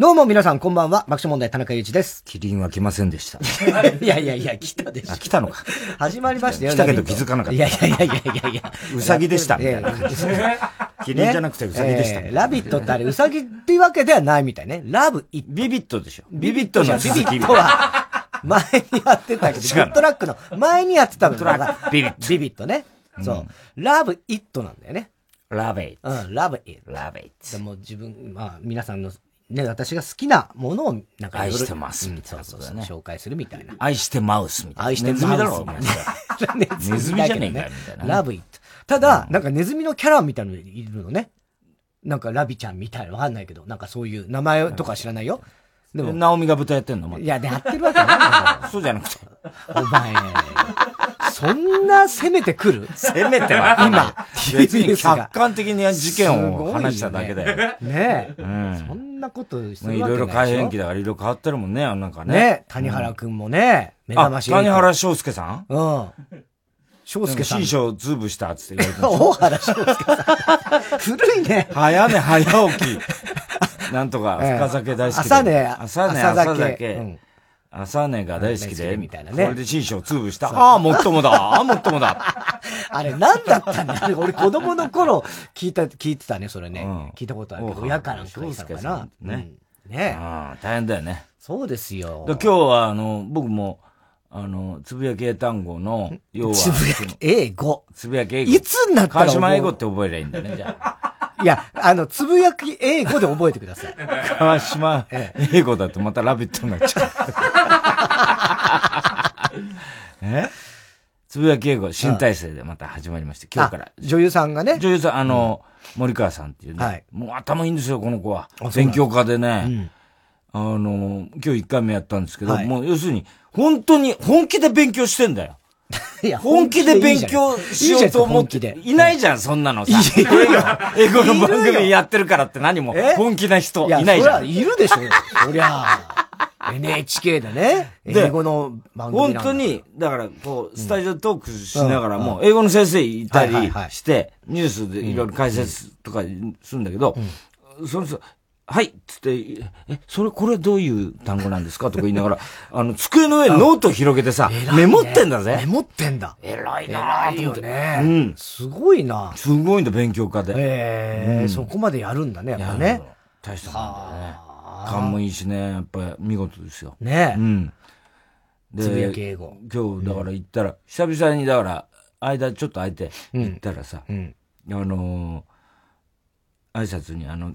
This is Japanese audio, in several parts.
どうも皆さんこんばんは、爆笑問題田中裕一です。キリンは来ませんでした。いやいやいや、来たでしょ。あ、来たのか。始まりましたよ。来たけど気づかなかった。いやいやいやいやいやいや。うさぎでした。キリンじゃなくてうさぎでした。えーラビットってあれ、うさぎっていうわけではないみたいね。ラブイット。ビビットでしょ。ビビットのビビットは、前にやってたけど、グッドラックの前にやってたのビビットビビットね。そう。ラブイットなんだよね。ラベイうん、ラブイット。ラベイでも自分、まあ、皆さんの、ね、私が好きなものを、なんか愛してますうんみたいなそうそうそう、紹介するみたいな。愛してマウスみたいな。愛してネズミだろ、マウスお前 ネネズミじゃねえかよみたいなねラブイット。ただ、なんかネズミのキャラみたいなのいるのね。なんかラビちゃんみたいなのわかんないけど、なんかそういう名前とか知らないよ。でも、ナオミが豚やってんのまいや、でやってるわけない そうじゃなくて。よ。お前、そんな攻めてくる？せめては。今、別に客観的に事件を話しただけだよ。ねえ。うん。そんなことしてまあるわけないいろいろ改変期だからいろいろ変わってるもんね、なんかね。ね谷原くんもね、目覚まあ、し谷原章介さん？うん。翔介さん。師匠ズーブしたって言われて 大原翔介さん。古いね。早寝早起き。なんとか、ええ深酒大好きで。朝寝朝寝、朝酒朝寝が大好きで、みたいなねそれで師匠ツーブした。ああ、もっともだ。ああ、もっともだ。あれ何だったんだ俺子供の頃聞いた、聞いてたね、それね。うん聞いたことあるけど、親からんか言ったのかな。ねうん。ねああ、大変だよね。そうですよ。今日は、あの、僕も、あの、つぶやき英単語の、要は、つぶやき、英語。つぶやき英語。いつになったら川島英語って覚えりゃいいんだね、じゃあ。いや、あの、つぶやき英語で覚えてください。川島英語だとまたラビットになっちゃう。え？つぶやき英語、新体制でまた始まりまして、今日からあ。女優さんがね。女優さん、あの、森川さんっていうね、はいもう頭いいんですよ、この子は。勉強家でね、んあの、今日一回目やったんですけど、はいもう要するに、本当に、本気で勉強してんだよ。いや本気で勉強しようと思って、いないじゃん、そんなのさ。英語の番組やってるからって何もえ？本気な人いないじゃん。いるでしょ。そりゃ。NHK でね。で英語の番組本当。に、だから、こう、スタジオトークしながらも、英語の先生いたりして、ニュースでいろいろ解説とかするんだけど、その人、はいつって、え、それ、これどういう単語なんですか？とか言いながら、あの、机の上にノートを広げてさ、メモってんだメぜ。モってんだ。偉いな偉いよね。うんすごいな。すごいんだ、勉強家で。ええそこまでやるんだね、やっぱね。大したもんだよね。勘もいいしね、やっぱり見事ですよ。ねうん。でつぶやき英語今日、だから行ったら、久々に、だから、間ちょっと空いて、行ったらさ、うん。あのー、挨拶に、あの、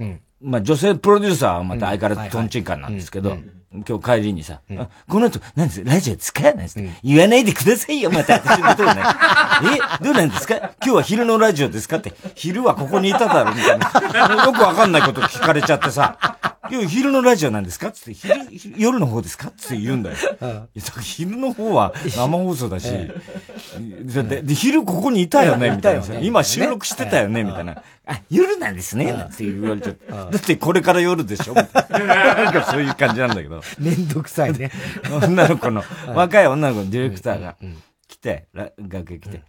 うん。まあ、女性プロデューサーはまた相変わらずトンチンカンなんですけど、今日帰りにさ、あこの後、何ですラジオ使わないです、言わないでくださいよ、また。私のことをね。え、どうなんですか？今日は昼のラジオですか？って、昼はここにいただろ、みたいな。よくわかんないこと聞かれちゃってさ、今日昼のラジオなんですか？つって、昼、昼夜の方ですか？つって言うんだよ。昼の方は生放送だし、でで昼ここにいたよね、みたいな今収録してたよね、みたいな。あ、夜なんですね、って言われちゃって。だってこれから夜でしょ？な なんかそういう感じなんだけど。めんどくさいね。女の子の、若い女の子のディレクターが来て、ら楽屋来て。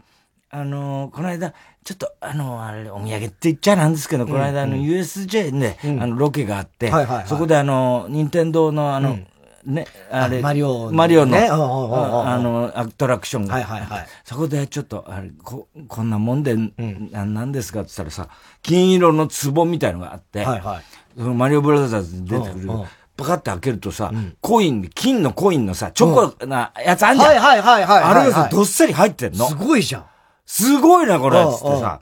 あのー、この間、ちょっと、あのー、あれ、お土産って言っちゃなんですけど、この間、あの、USJ で、あの、ロケがあってそこであの、任天堂のあの、ね、あれ、マリオのねマリオの、あの、アトラクションが。はいはいはいそこでちょっと、あれ、こ、こんなもんで、ななんですかって言ったらさ、金色の壺みたいのがあって、はいはい。そのマリオブラザーズに出てくるパカって開けるとさ、コインで、金のコインのさ、チョコなやつあんじゃん。はいはいはいはい。あれがさ、どどっさり入ってんのす。ごいじゃん。すごいな、これ、うんつってさ。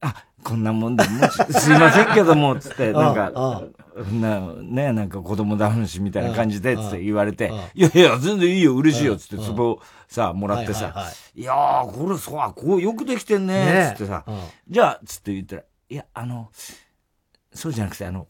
あ、こんなもんで、すいませんけども、つって、なんか、な、ね、なんか子供だ話みたいな感じで、つって言われて、いやいや、全然いいよ、嬉しいよ、つって、壺さ、もらってさはいやー、これさ、こうよくできてんね、ねつってさうん、じゃあ、つって言ったら、いや、あの、そうじゃなくて、あの、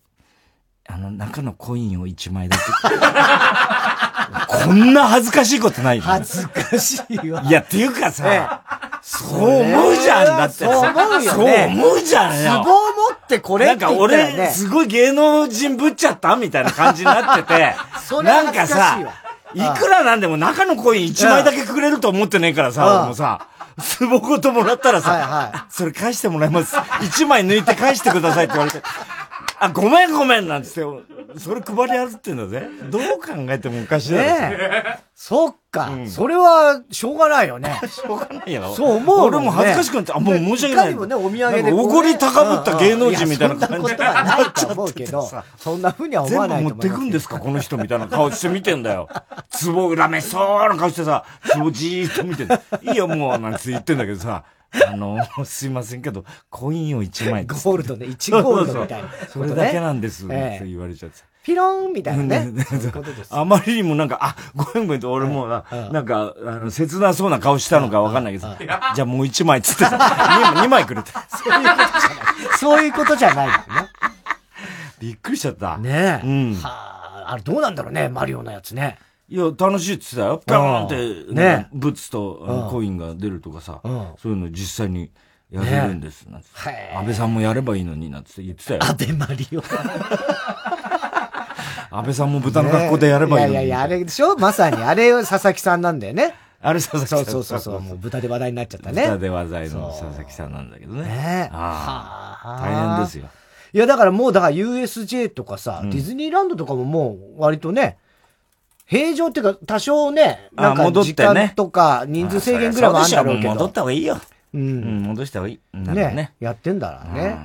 あの、中のコインを1枚だけ。こんな恥ずかしいことないよ恥ずかしいわ。いや、っていうかえさ、そう思うじゃん、だって。そう思うよね。そう思うじゃんよ。壺を持ってこれなんか俺、すごい芸能人ぶっちゃったみたいな感じになってて。なんかさ、いくらなんでも中のコイン1枚だけくれると思ってねえからさ、もうさ、壺ごともらったらさ、はいはい、それ返してもらいます。1枚抜いて返してくださいって言われて。あ、ごめんごめんなんつって、それ配りあるってんだぜ。どう考えてもおかしいだろ。ねそっか、うん、それは、しょうがないよね。しょうがないよ。そう思う、ね、俺も恥ずかしくなって、あ、もう申し訳ない。いもね、お土産で、おごり高ぶった芸能人みたいな感じで。そんなことはないと思うけど、そんな風には思わない。全部持ってくんですか、この人みたいな顔して見てんだよ。壺恨めそうな顔してさ、壺じーっと見ていいよ、もう、なんて言ってんだけどさ。あの、すいませんけど、コインを1枚。ゴールドね、1ゴールドみたいな。それだけなんです、って言われちゃって。ピローンみたいなね。あまりにもなんか、あ、ごめんごめんと俺もな、なんか、あの、切なそうな顔したのかわかんないけど、じゃあもう1枚つって、2枚くれて。そういうことじゃない。そういうことじゃない。びっくりしちゃった。ねえ。うん。はあ、あれどうなんだろうね、マリオのやつね。いや、楽しいって言ってたよ。ピョーンって、ね、ブツとコインが出るとかさ、そういうの実際にやれるんです。なん安倍さんもやればいいのに、なんて言ってたよ。安倍マリオ。安倍さんも豚の格好でやればいいのに。いやいや、あれでしょ？まさに、あれ佐々木さんなんだよね。あれ佐々木さん。そうそうそう、もう豚で話題になっちゃったね。豚で話題の佐々木さんなんだけどね。ねああ。大変ですよ。いや、だからもう、だから USJ とかさ、ディズニーランドとかももう割とね、平常っていうか、多少ね、なんか時間とか人数制限ぐらいはあるんだろうけど。戻った方がいいよ。うん。戻した方がいい。ねね。やってんだらね。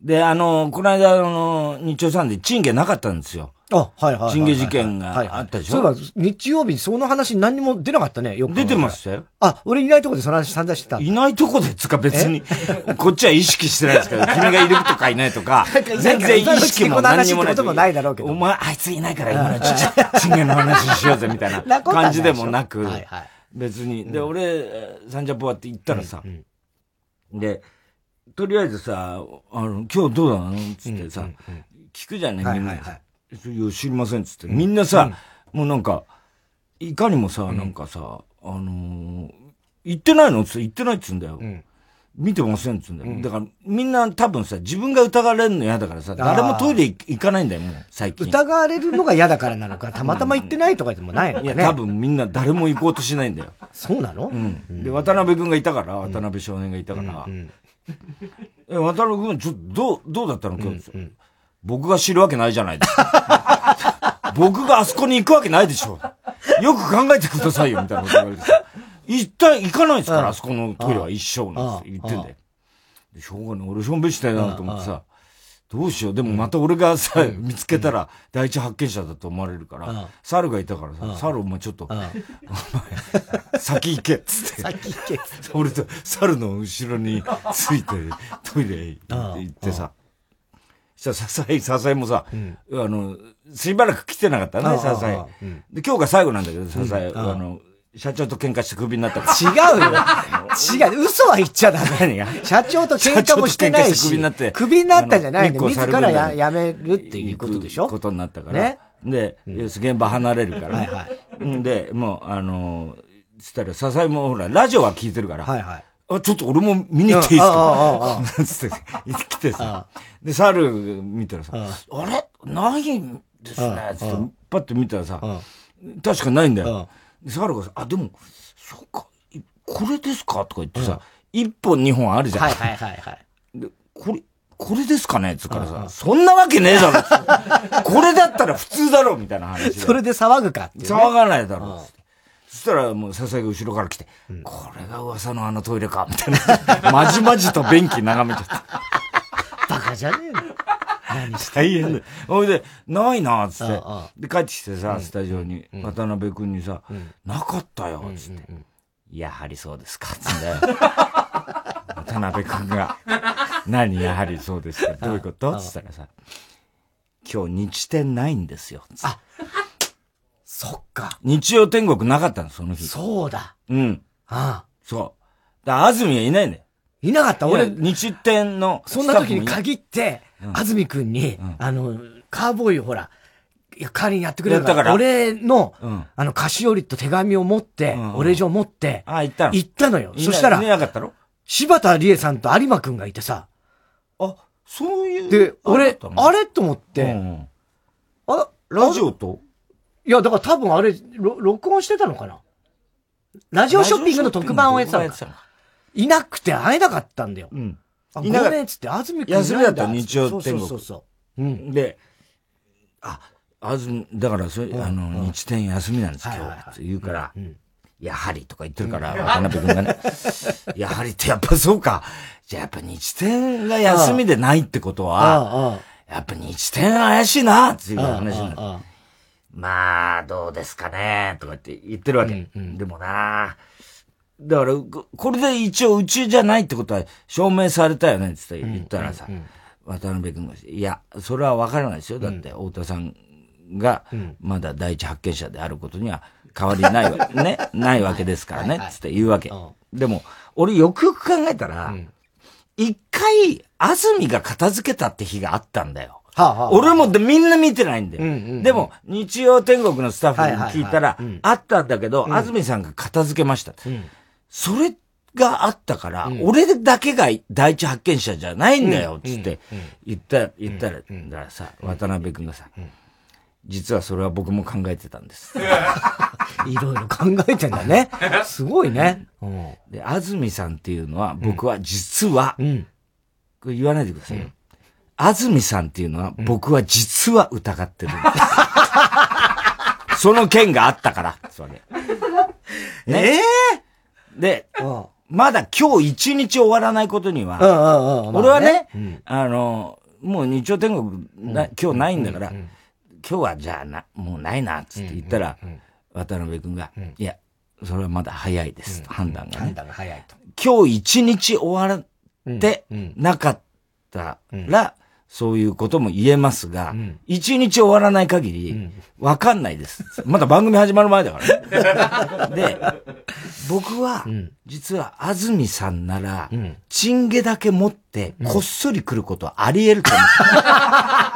で、あの、この間、あの、日曜さんで賃金なかったんですよ。あ、はいはい。チンゲ事件があったでしょ、そういえば、日曜日その話何にも出なかったね、よく。出てましたよ。あ、俺いないとこでその話散々してた。いないとこでつか別に、こっちは意識してないですけど、君がいるとかいないとか、全然意識も何にもない。こともないだろうけど。お前、あいついないから今のチンゲの話しようぜ、みたいな 感じでもなく、別に。で、俺、サンジャポワって言ったらさ、で、とりあえずさ、あの、今日どうなの？つってさ、聞くじゃんね、みんな。いや、知りませんっつって。みんなさ、もうなんか、いかにもさ、なんかさ、あのー、行ってないのって言ってないっつうんだよ。見てませんっつうんだよ。だから、みんな多分さ、自分が疑われるの嫌だからさ、誰もトイレ行かないんだよ、もう、最近。疑われるのが嫌だからなのか、たまたま行ってないとかでもないのいや、多分みんな誰も行こうとしないんだよ。そうなの？うん。で、渡辺君がいたから、渡辺少年がいたから、え、渡辺君、ちょっと、どう、どうだったの今日。僕が知るわけないじゃないですか。僕があそこに行くわけないでしょ。よく考えてくださいよ、みたいなこと言われて。一体行かないですから、あそこのトイレは一生なんて言ってんだよ。しょうがない。俺しょんべしたいなと思ってさ、どうしよう。でもまた俺がさ、見つけたら第一発見者だと思われるから、猿がいたからさ、猿お前ちょっと、お前、先行けっつって。先行け俺と猿の後ろについてトイレ行ってさ、したら笹井、笹井 もさ、うん、あの、しばらく来てなかったね、笹井、うん。で、今日が最後なんだけど、笹井、うん、あの、社長と喧嘩してクビになった違うよ。違う。嘘は言っちゃダメ。社長と喧嘩もしてないし。クビになって。クビになったんじゃないの自らややめるっていうことでしょ？ことになったから。ね。で、うん、現場離れるから。はいはい。で、もう、あの、つったら、笹井もほら、ラジオは聞いてるから。はいはい。あ、ちょっと俺も見に行っていいですか？つって、来てさ。で、猿見たらさ、あ。れ？ないんですね。つって、パッと見たらさ、確かないんだよ。猿がさ、あ、でも、そっか、これですか？とか言ってさ、一本二本あるじゃん。はいはいはいはい。で、これ、これですかね？つからさ、そんなわけねえだろこれだったら普通だろみたいな話で。それで騒ぐか騒がないだろそしたらもう笹井が後ろから来て、うん、これが噂のあのトイレか、みたいな。まじまじと便器眺めちゃった。バカじゃねえの。何して大変だ。ほいで、ないな、つって。で、帰ってきてさ、スタジオに、渡辺君にさ、なかったよ、つって。やはりそうですか、つんだよ。渡辺君が、何やはりそうですか、どういうこと？つったらさ、今日日展ないんですよ、つって。そっか。日曜天国なかったの、その日。そうだ。うん。ああ。そう。だ安住はいないんだよ。いなかった？俺、日天のそんな時に限って、安住くんに、あの、カーボーイをほら、いや、代わりにやってくれるから。俺の、うん、あの、菓子折りと手紙を持って、うん、お礼状を持って、あ、行ったの？行ったのよ。そしたら、いなかったの柴田理恵さんと有馬くんがいてさ。あ、そういう。で、俺、あれと思って、うん、あ、ラジオと？いや、だから多分あれ、録音してたのかな？ラジオショッピングの特番をやってたのか。いなくて会えなかったんだよ。うん。あ、ごめんっつって、安住くん休みだった日曜天国。そうそうそう。うん。で、あ、あず、だからそれ、あの、日天休みなんです、今日。って言うから、やはりとか言ってるから、渡辺君がね。やはりってやっぱそうか。じゃあやっぱ日天が休みでないってことは、やっぱ日天怪しいなっていう話になる。まあ、どうですかねとかって言ってるわけ。でもなだから、これで一応うちじゃないってことは証明されたよねって言ったらさ、渡辺君が、いや、それはわからないですよ。だって、太田さんが、まだ第一発見者であることには変わりないわ、ね、ないわけですからね、つって言うわけ。でも、俺よくよく考えたら、一回、安住が片付けたって日があったんだよ。はあはあ、俺もみんな見てないんだよ。うんうんうん、でも、日曜天国のスタッフに聞いたら、あったんだけど、安住さんが片付けました。うん、それがあったから、うん、俺だけが第一発見者じゃないんだよ、つって言った、言ったら、だからさ、渡辺くん。がさ、実はそれは僕も考えてたんです。いろいろ考えてんだね。すごいね。で、安住さんっていうのは、僕は実は、これ言わないでくださいよ。安住さんっていうのは、僕は実は疑ってる。んです。その件があったから、それ。ね、えー、で、まだ今日一日終わらないことには、俺はね、あの、もう日曜天国な、今日ないんだから、今日はじゃあな、もうないな、つって言ったら、渡辺君が、いや、それはまだ早いです、判断がね。判断が早いと。今日一日終わってなかったら、そういうことも言えますが、一、日終わらない限り、わかんないです。まだ番組始まる前だからね。で、僕は、実は安住さんなら、チンゲだけ持って、こっそり来ることはあり得ると思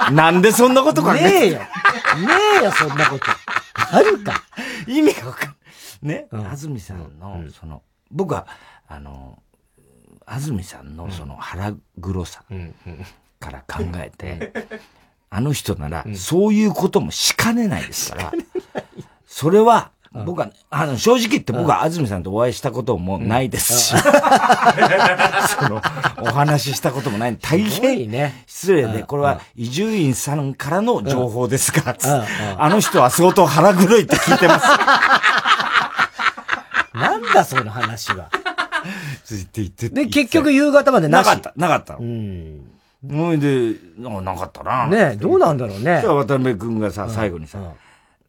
う。なんでそんなことかねえよ。ねえよ、そんなこと。あるか。意味がわかんない。ね、安住さんの、その、僕は、あの、安住さんのその腹黒さ、から考えて、あの人なら、そういうこともしかねないですから、それは、僕は、あの、正直言って僕は安住さんとお会いしたこともないですし、その、お話ししたこともない。大変失礼で、これは伊集院さんからの情報ですが、あの人は相当腹黒いって聞いてます。なんだその話は。ついて言って。で、結局夕方までなかった、なかった。うん。ほいで、ななかったな。ねどうなんだろうね。じゃあ渡辺くんがさ、最後にさ、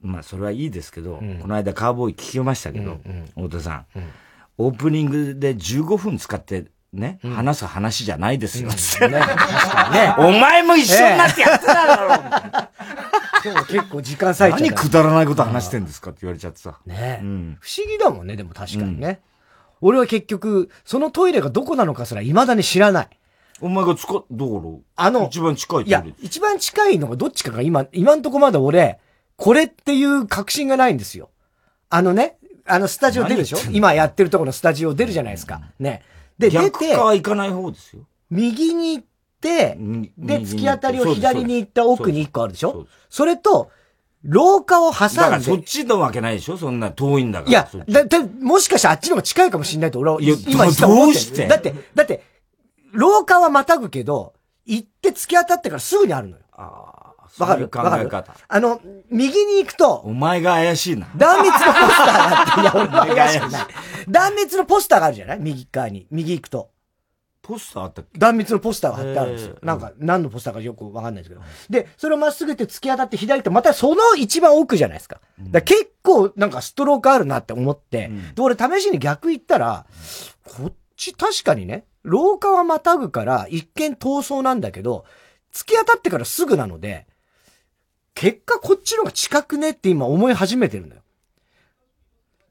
まあそれはいいですけど、この間カーボーイ聞きましたけど、太田さん、オープニングで15分使ってね、話す話じゃないですよ、つって。ね。お前も一緒になってやってただろ今日結構時間割いちゃ何くだらないこと話してんですかって言われちゃってさ。ね不思議だもんね、でも確かにね。俺は結局、そのトイレがどこなのかすら未だに知らない。お前が使っ、どこあの、一番近いいや、一番近いのがどっちかが今、今んとこまだ俺、これっていう確信がないんですよ。あのね、あのスタジオ出るでしょ？今やってるところのスタジオ出るじゃないですか。ね。で、出て。逆行かない方ですよ。右に行って、で、突き当たりを左に行った奥に一個あるでしょ？それと、廊下を挟んで。だからそっちのわけないでしょそんな遠いんだから。いや、だ、だ、もしかしたらあっちの方が近いかもしれないと俺は今言ったどうしてだって、だって、廊下はまたぐけど、行って突き当たってからすぐにあるのよ。ああ。わかる？考え方。あの、右に行くと、お前が怪しいな。断密のポスターがあって、いや、俺は怪しくない。断密のポスターがあるじゃない？右側に。右行くと。ポスターあったっけ？断密のポスターが貼ってあるんですよ。なんか、何のポスターかよくわかんないですけど。で、それをまっすぐって突き当たって左って、またその一番奥じゃないですか。だ結構、なんかストロークあるなって思って、うん、で、俺試しに逆行ったら、こっち確かにね、廊下はまたぐから一見逃走なんだけど、突き当たってからすぐなので、結果こっちの方が近くねって今思い始めてるんだよ。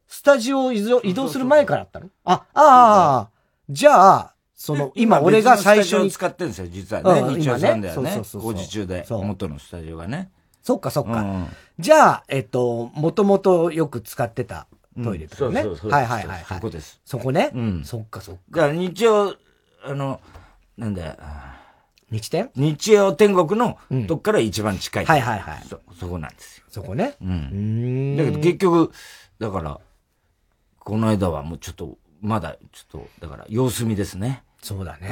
スタジオを移動する前からあったの？あ、ああ、じゃあ、その、今俺が最初に。使ってるんですよ、実はね。日曜さんだよね。工事中で。元のスタジオがね。そっかそっか。じゃあ、えっと、もともとよく使ってたトイレとかね。そうそうそう。はいはいはい。そこです。そこね。うん。そっかそっか。だから日曜、あの、なんだよ。日天日曜天国のとこから一番近い。はいはいはい。そ、そこなんですよ。そこね。うん。だけど結局、だから、この間はもうちょっと、まだちょっと、だから様子見ですね。そうだね。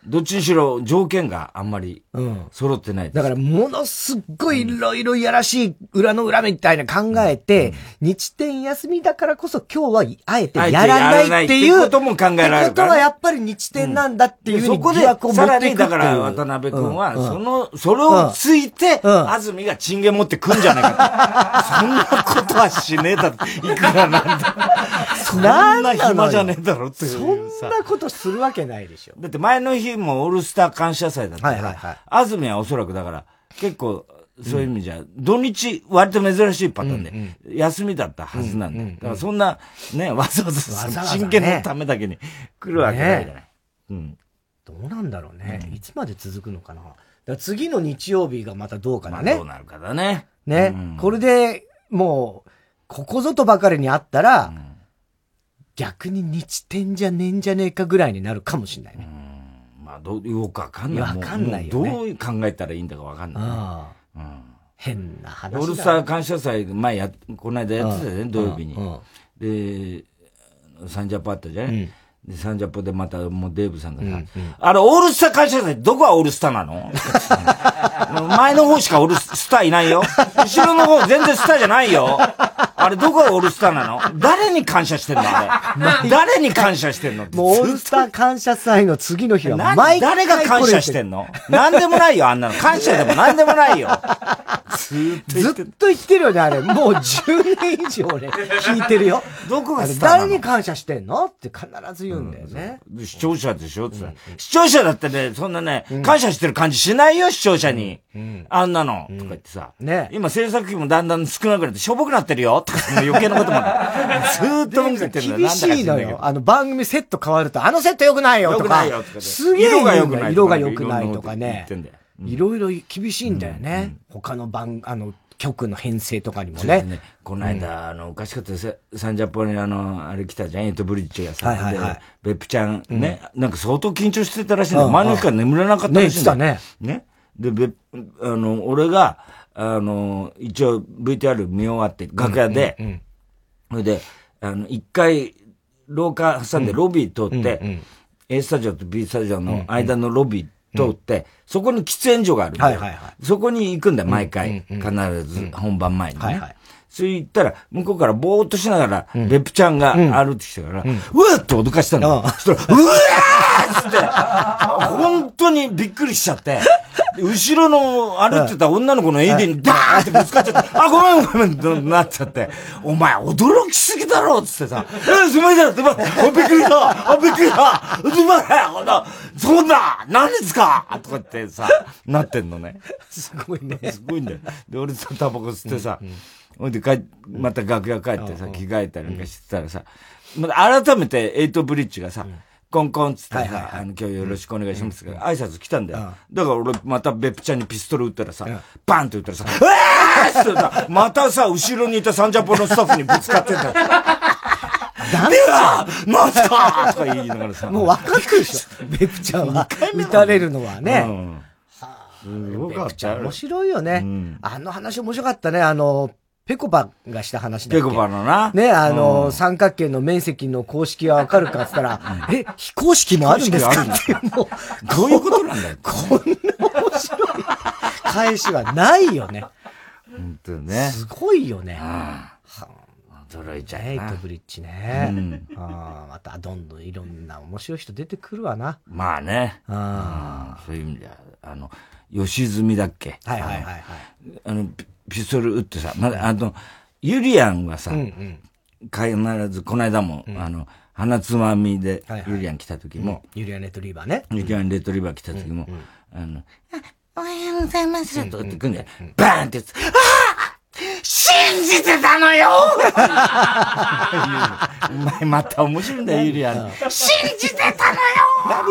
うん。どっちにしろ条件があんまり揃ってない、うん、だからものすっごいいろいろやらしい裏の裏みたいな考えて、うん、日天休みだからこそ今日はあえてやらないっていう。ことも考えられるね。ことはやっぱり日天なんだっていう、うん、そこで、さらにだから渡辺君は、その、それをついて、安住がチンゲ持ってくんじゃないかと。そんなことはしねえだろ。いくらなんだ。そんな暇じゃねえだろってそんなことするわけないでしょ。だって前の日もオールスター感謝祭だったから、はいはいはい、安住はおそらくだから、結構、そういう意味じゃ、土日、割と珍しいパターンで、休みだったはずなんだ。だからそんな、ね、わざわざ真剣のためだけに来るわけないじゃない。うん。どうなんだろうね。いつまで続くのかな。次の日曜日がまたどうかなね。どうなるかだね。ね。これで、もう、ここぞとばかりにあったら、逆に日天じゃねえんじゃねえかぐらいになるかもしれないね。まあ、どう、よくわかんない。わかんないよ、ね、どう考えたらいいんだかわかんない、うん。変な話だ、オールスター感謝祭、前や、この間やってたよね、土曜日に。で、サンジャポあったじゃない、で、サンジャポでまたもうデーブさんがさ、うんうん、あれ、オールスター感謝祭どこがオールスターなの？前の方しかオールスターいないよ。後ろの方全然スターじゃないよ。あれ、どこがオールスターなの？誰に感謝してんの？あれ。誰に感謝してんの？もうオールスター感謝祭の次の日は毎回誰が感謝してんの？なんでもないよ、あんなの。感謝でもなんでもないよ。ずっと言ってるよね、あれ。もう10年以上ね、聞いてるよ。どこがスターなの？誰に感謝してんの？って必ず言うんだよね。うん、視聴者でしょ？って、うん、視聴者だってね、そんなね、感謝してる感じしないよ、視聴者に。あんなの、とか言ってさ。ね今制作費もだんだん少なくなってしょぼくなってるよ、とか、余計なことも。ずーっと文句言ってるんだよ。厳しいのよ。あの番組セット変わると、あのセット良くないよ、とか。すげえ色が良くない。色が良くないとかね。いろいろ厳しいんだよね。他の番、あの、曲の編成とかにもね。ねこの間、あの、おかしかったですサンジャポにあの、あれ来たじゃん、エイトブリッジがさ。はいはいはい。ベップちゃんね、なんか相当緊張してたらしいんだよ。前の日から眠れなかったらしいんだよ。ね、ね。で、ベあの、俺が、あの、一応 VTR 見終わって、楽屋で、それで、あの、一回、廊下挟んでロビー通って、A スタジオと B スタジオの間のロビー通って、そこに喫煙所があるんだよ。そこに行くんだよ、毎回。必ず、本番前にね。そう言ったら、向こうからぼーっとしながら、ベップちゃんが歩いてきたから、うわっと脅かしたの。そしたら、うわーっつって、本当にびっくりしちゃって、後ろの歩いてた女の子のエイデンにダーってぶつかっちゃって、あ、ごめんごめんってなっちゃって、お前驚きすぎだろっつってさ、え、すまんじゃん、すまん、あ、びっくりした。あ、びっくりした。すまんほんと、そんな何ですか？とかってさ、なってんのね。すごいね。すごいんだよ。で、俺さ、タバコ吸ってさ、ほいで帰、また楽屋帰ってさ、着替えたりなんかしてたらさ、また改めてエイトブリッジがさ、コンコンつってさ、あの、今日よろしくお願いしますから、挨拶来たんだよ。だから俺また別府ちゃんにピストル撃ったらさ、バンって撃ったらさ、うわーってさ、またさ、後ろにいたサンジャポのスタッフにぶつかってんだよ。ダメだなんすかとか言いながらさ。もう分かってるでしょ。ベプちゃんは。撃たれるのはね。うん。すごかった。面白いよね。あの話面白かったね。あの、ペコパがした話だペコパのな。ね、あの、三角形の面積の公式はわかるかって言ったら、え、非公式もあるんですか？ってもう、どういうことなんだよ。こんな面白い返しはないよね。本当ね。すごいよね。驚いちゃうエイトブリッジね。あまたどんどんいろんな面白い人出てくるわな。まあね。そういう意味では、あの、吉住だっけ？はいはいはいはい。あの、ピストル撃ってさ、まだ、あの、ユリアンはさ、必ず、この間も、あの、鼻つまみで、ユリアン来た時も、ユリアンレトリバーね。ユリアンレトリバー来た時も、あの、おはようございますとかって来んじゃん。バーンってやつ、ああ信じてたのよ。お前また面白いんだよ、ユリアン。信じてたのよ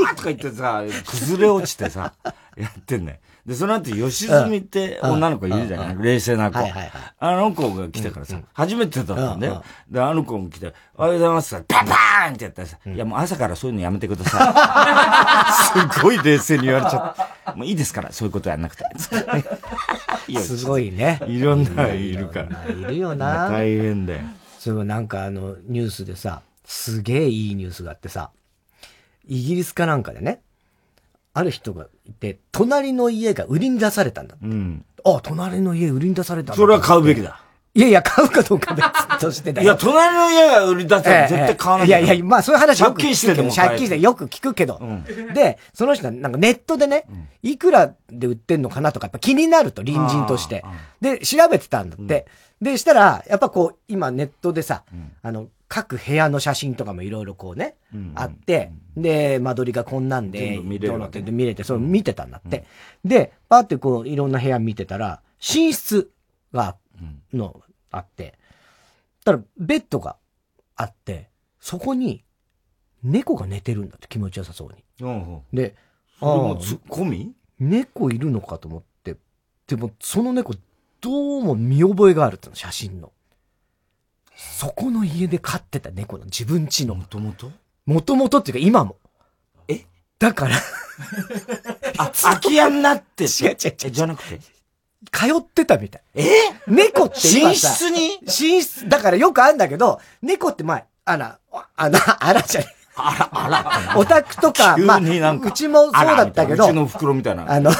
何とか言ってさ、崩れ落ちてさ、やってんね。で、その後、吉住って女の子いるじゃない？冷静な子。あの子が来たからさ、初めてだったんだよ。で、あの子も来て、おはようございますパンパーンってやったらさ、いやもう朝からそういうのやめてください。すごい冷静に言われちゃった。もういいですから、そういうことやんなくて。すごいね。いろんないるから。いるよな。大変だよ。そう、なんかあの、ニュースでさ、すげえいいニュースがあってさ、イギリスかなんかでね、ある人がいて、隣の家が売りに出されたんだ。うん。あ、隣の家売りに出されたそれは買うべきだ。いやいや、買うかどうか別としてだよ。いや、隣の家が売り出したら絶対買わない、い。やいや、まあそういう話よく聞くけど。借金してでも借金してよく聞くけど。うん、で、その人はなんかネットでね、いくらで売ってんのかなとかやっぱ気になると、隣人として。で、調べてたんだって。うん、で、したら、やっぱこう、今ネットでさ、あの、各部屋の写真とかもいろいろこうね、うん。あって、で、間取りがこんなんで、見れる、ね、で見れて、それ見てたんだって。うん、で、パってこう、いろんな部屋見てたら、寝室が、の、あって、たら、ベッドがあって、そこに、猫が寝てるんだって気持ちよさそうに。うんで、ああ、込み猫いるのかと思って、でも、その猫、どうも見覚えがあるっての、写真の。そこの家で飼ってた猫の自分家の。もともともともとっていうか今も。え？だから あ、空き家になって違う違う違う。じゃなくて？通ってたみたい。え？猫って寝室に？寝室、だからよくあるんだけど、猫って前、あ ら、あら、あらじゃあら、あら。オタクとか、まあ、うちもそうだったけど。うちの袋みたいな。あの、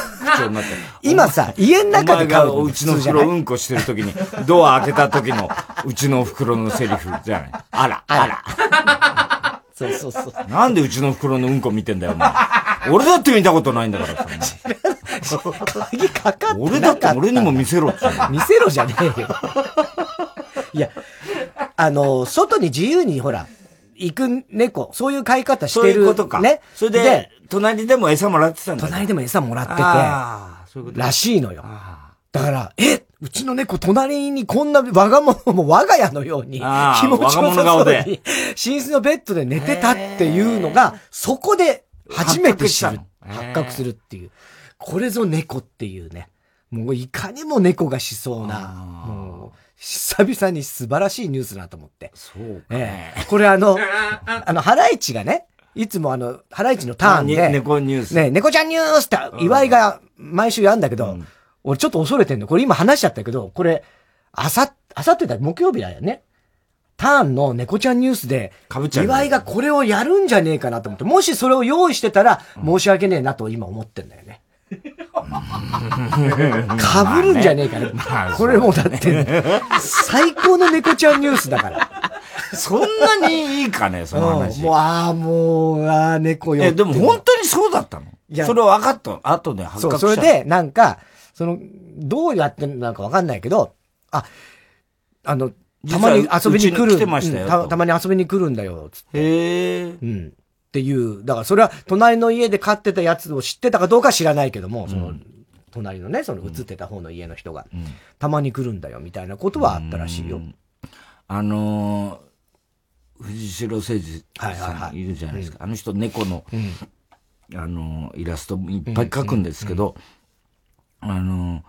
今さ、家の中で買う。うちの袋うんこしてる時に、ドア開けた時の、うちの袋のセリフじゃない？あら、あら。そうそうそう。なんでうちの袋のうんこ見てんだよ、お前。俺だって見たことないんだからさ。鍵かかって俺だって俺にも見せろって。見せろじゃねえよ。いや、あの、外に自由にほら、行く猫、そういう飼い方してる。そういうことか。ね。それで、隣でも餌もらってたんだ。隣でも餌もらってて、あそういうことらしいのよ。だから、えうちの猫隣にこんな我が物も我が家のように気持ちよさそうに寝室のベッドで寝てたっていうのが、そこで初めて知る。発覚するっていう。これぞ猫っていうね。もういかにも猫がしそうな、もう久々に素晴らしいニュースだと思って。そうか、ええこれあの、あの、ハライチがね、いつもあの、ハライチのターンで、猫ニュース。ね、猫ちゃんニュースって岩井が毎週やんだけど、うん、俺ちょっと恐れてんの。これ今話しちゃったけど、これ、あさ、あさってだ、木曜日だよね。ターンの猫ちゃんニュースで、岩井がこれをやるんじゃねえかなと思って、もしそれを用意してたら、申し訳ねえなと今思ってんだよね。かぶるんじゃねえかね。これもうだって、最高の猫ちゃんニュースだから。そんなにいいかね、その話。もう、ああ、もう、ああ、猫よ。え、でも本当にそうだったの？いや、それ分かった後で発覚したそう、それで、なんか、その、どうやってなんか分かんないけど、あ、あの、たまに遊びに来る。来ましたよ、た。たまに遊びに来るんだよ、つって。へえ。うん。っていう、だからそれは隣の家で飼ってたやつを知ってたかどうか知らないけども、その、隣のね、その映ってた方の家の人が、たまに来るんだよ、みたいなことはあったらしいよ。あのー、藤代誠二さんいるじゃないですか。あの人猫の、あのー、イラストいっぱい描くんですけど、あのー、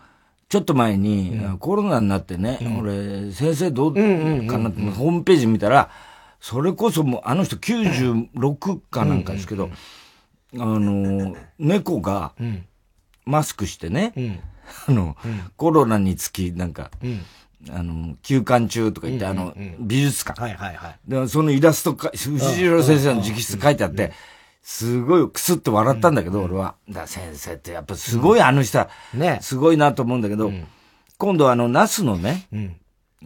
ちょっと前に、コロナになってね、俺、先生どうかなって、ホームページ見たら、それこそもう、あの人96かなんかですけど、あの、猫が、マスクしてね、あの、コロナにつき、なんか、あの、休館中とか言って、あの、美術館。はいはいはい。で、そのイラストか、藤代先生の直筆書いてあって、すごいクスッと笑ったんだけど、俺は。だ先生ってやっぱすごいあの人は、ね。すごいなと思うんだけど、今度あの、ナスのね、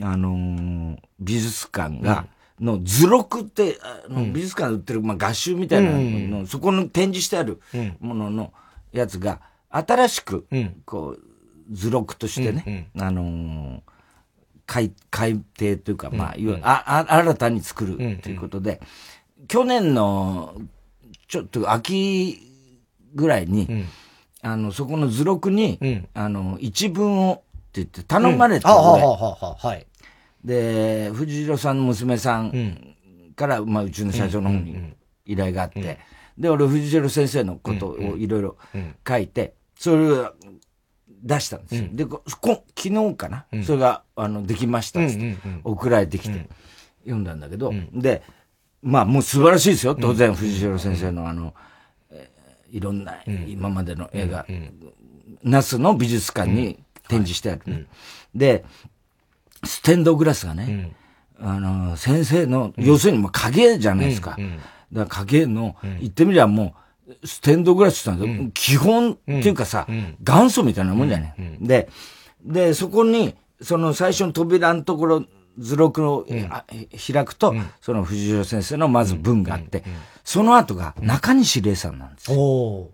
あの美術館が、の図録って、あの美術館で売ってる、まあ、画集みたいなの、うん、そこの展示してあるもののやつが、新しく、こう、図録としてね、あのー、改、改訂というか、まあ、いわゆる、あ、あ、新たに作るということで、去年の、ちょっと秋ぐらいに、あの、そこの図録に、あの、一文をって言って頼まれたので、はい。で、藤代さんの娘さんから、まあ、うちの社長の方に依頼があって、で、俺、藤代先生のことをいろいろ書いて、それを出したんですよ。で、こ昨日かな、それが、あの、できましたっって、送られてきて、読んだんだけど、で、まあ、もう素晴らしいですよ。当然、藤代先生のあの、いろんな、今までの映画、那須の美術館に展示してある、で、ステンドグラスがね、あの、先生の、要するにもう影じゃないですか。だから影の、言ってみりゃもう、ステンドグラスってのは、基本っていうかさ、元祖みたいなもんじゃない。で、で、そこに、その最初の扉のところ、図録を、開くと、その藤代先生のまず文があって、その後が中西礼さんなんですよ。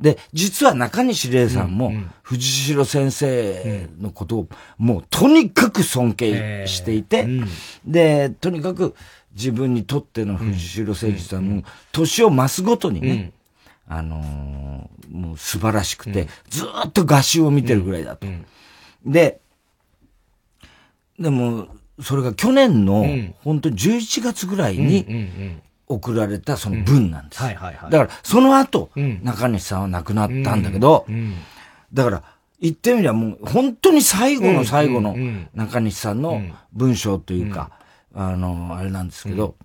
で、実は中西礼さんも、藤代先生のことを、もうとにかく尊敬していて、で、とにかく自分にとっての藤代誠二さんも、年を増すごとにね、あのー、もう素晴らしくて、ずっと画集を見てるぐらいだと。で、でも、それが去年の、本当に11月ぐらいに、送られたその文なんです。だから、その後、中西さんは亡くなったんだけど、だから、言ってみりゃもう、本当に最後の最後の中西さんの文章というか、あの、あれなんですけど、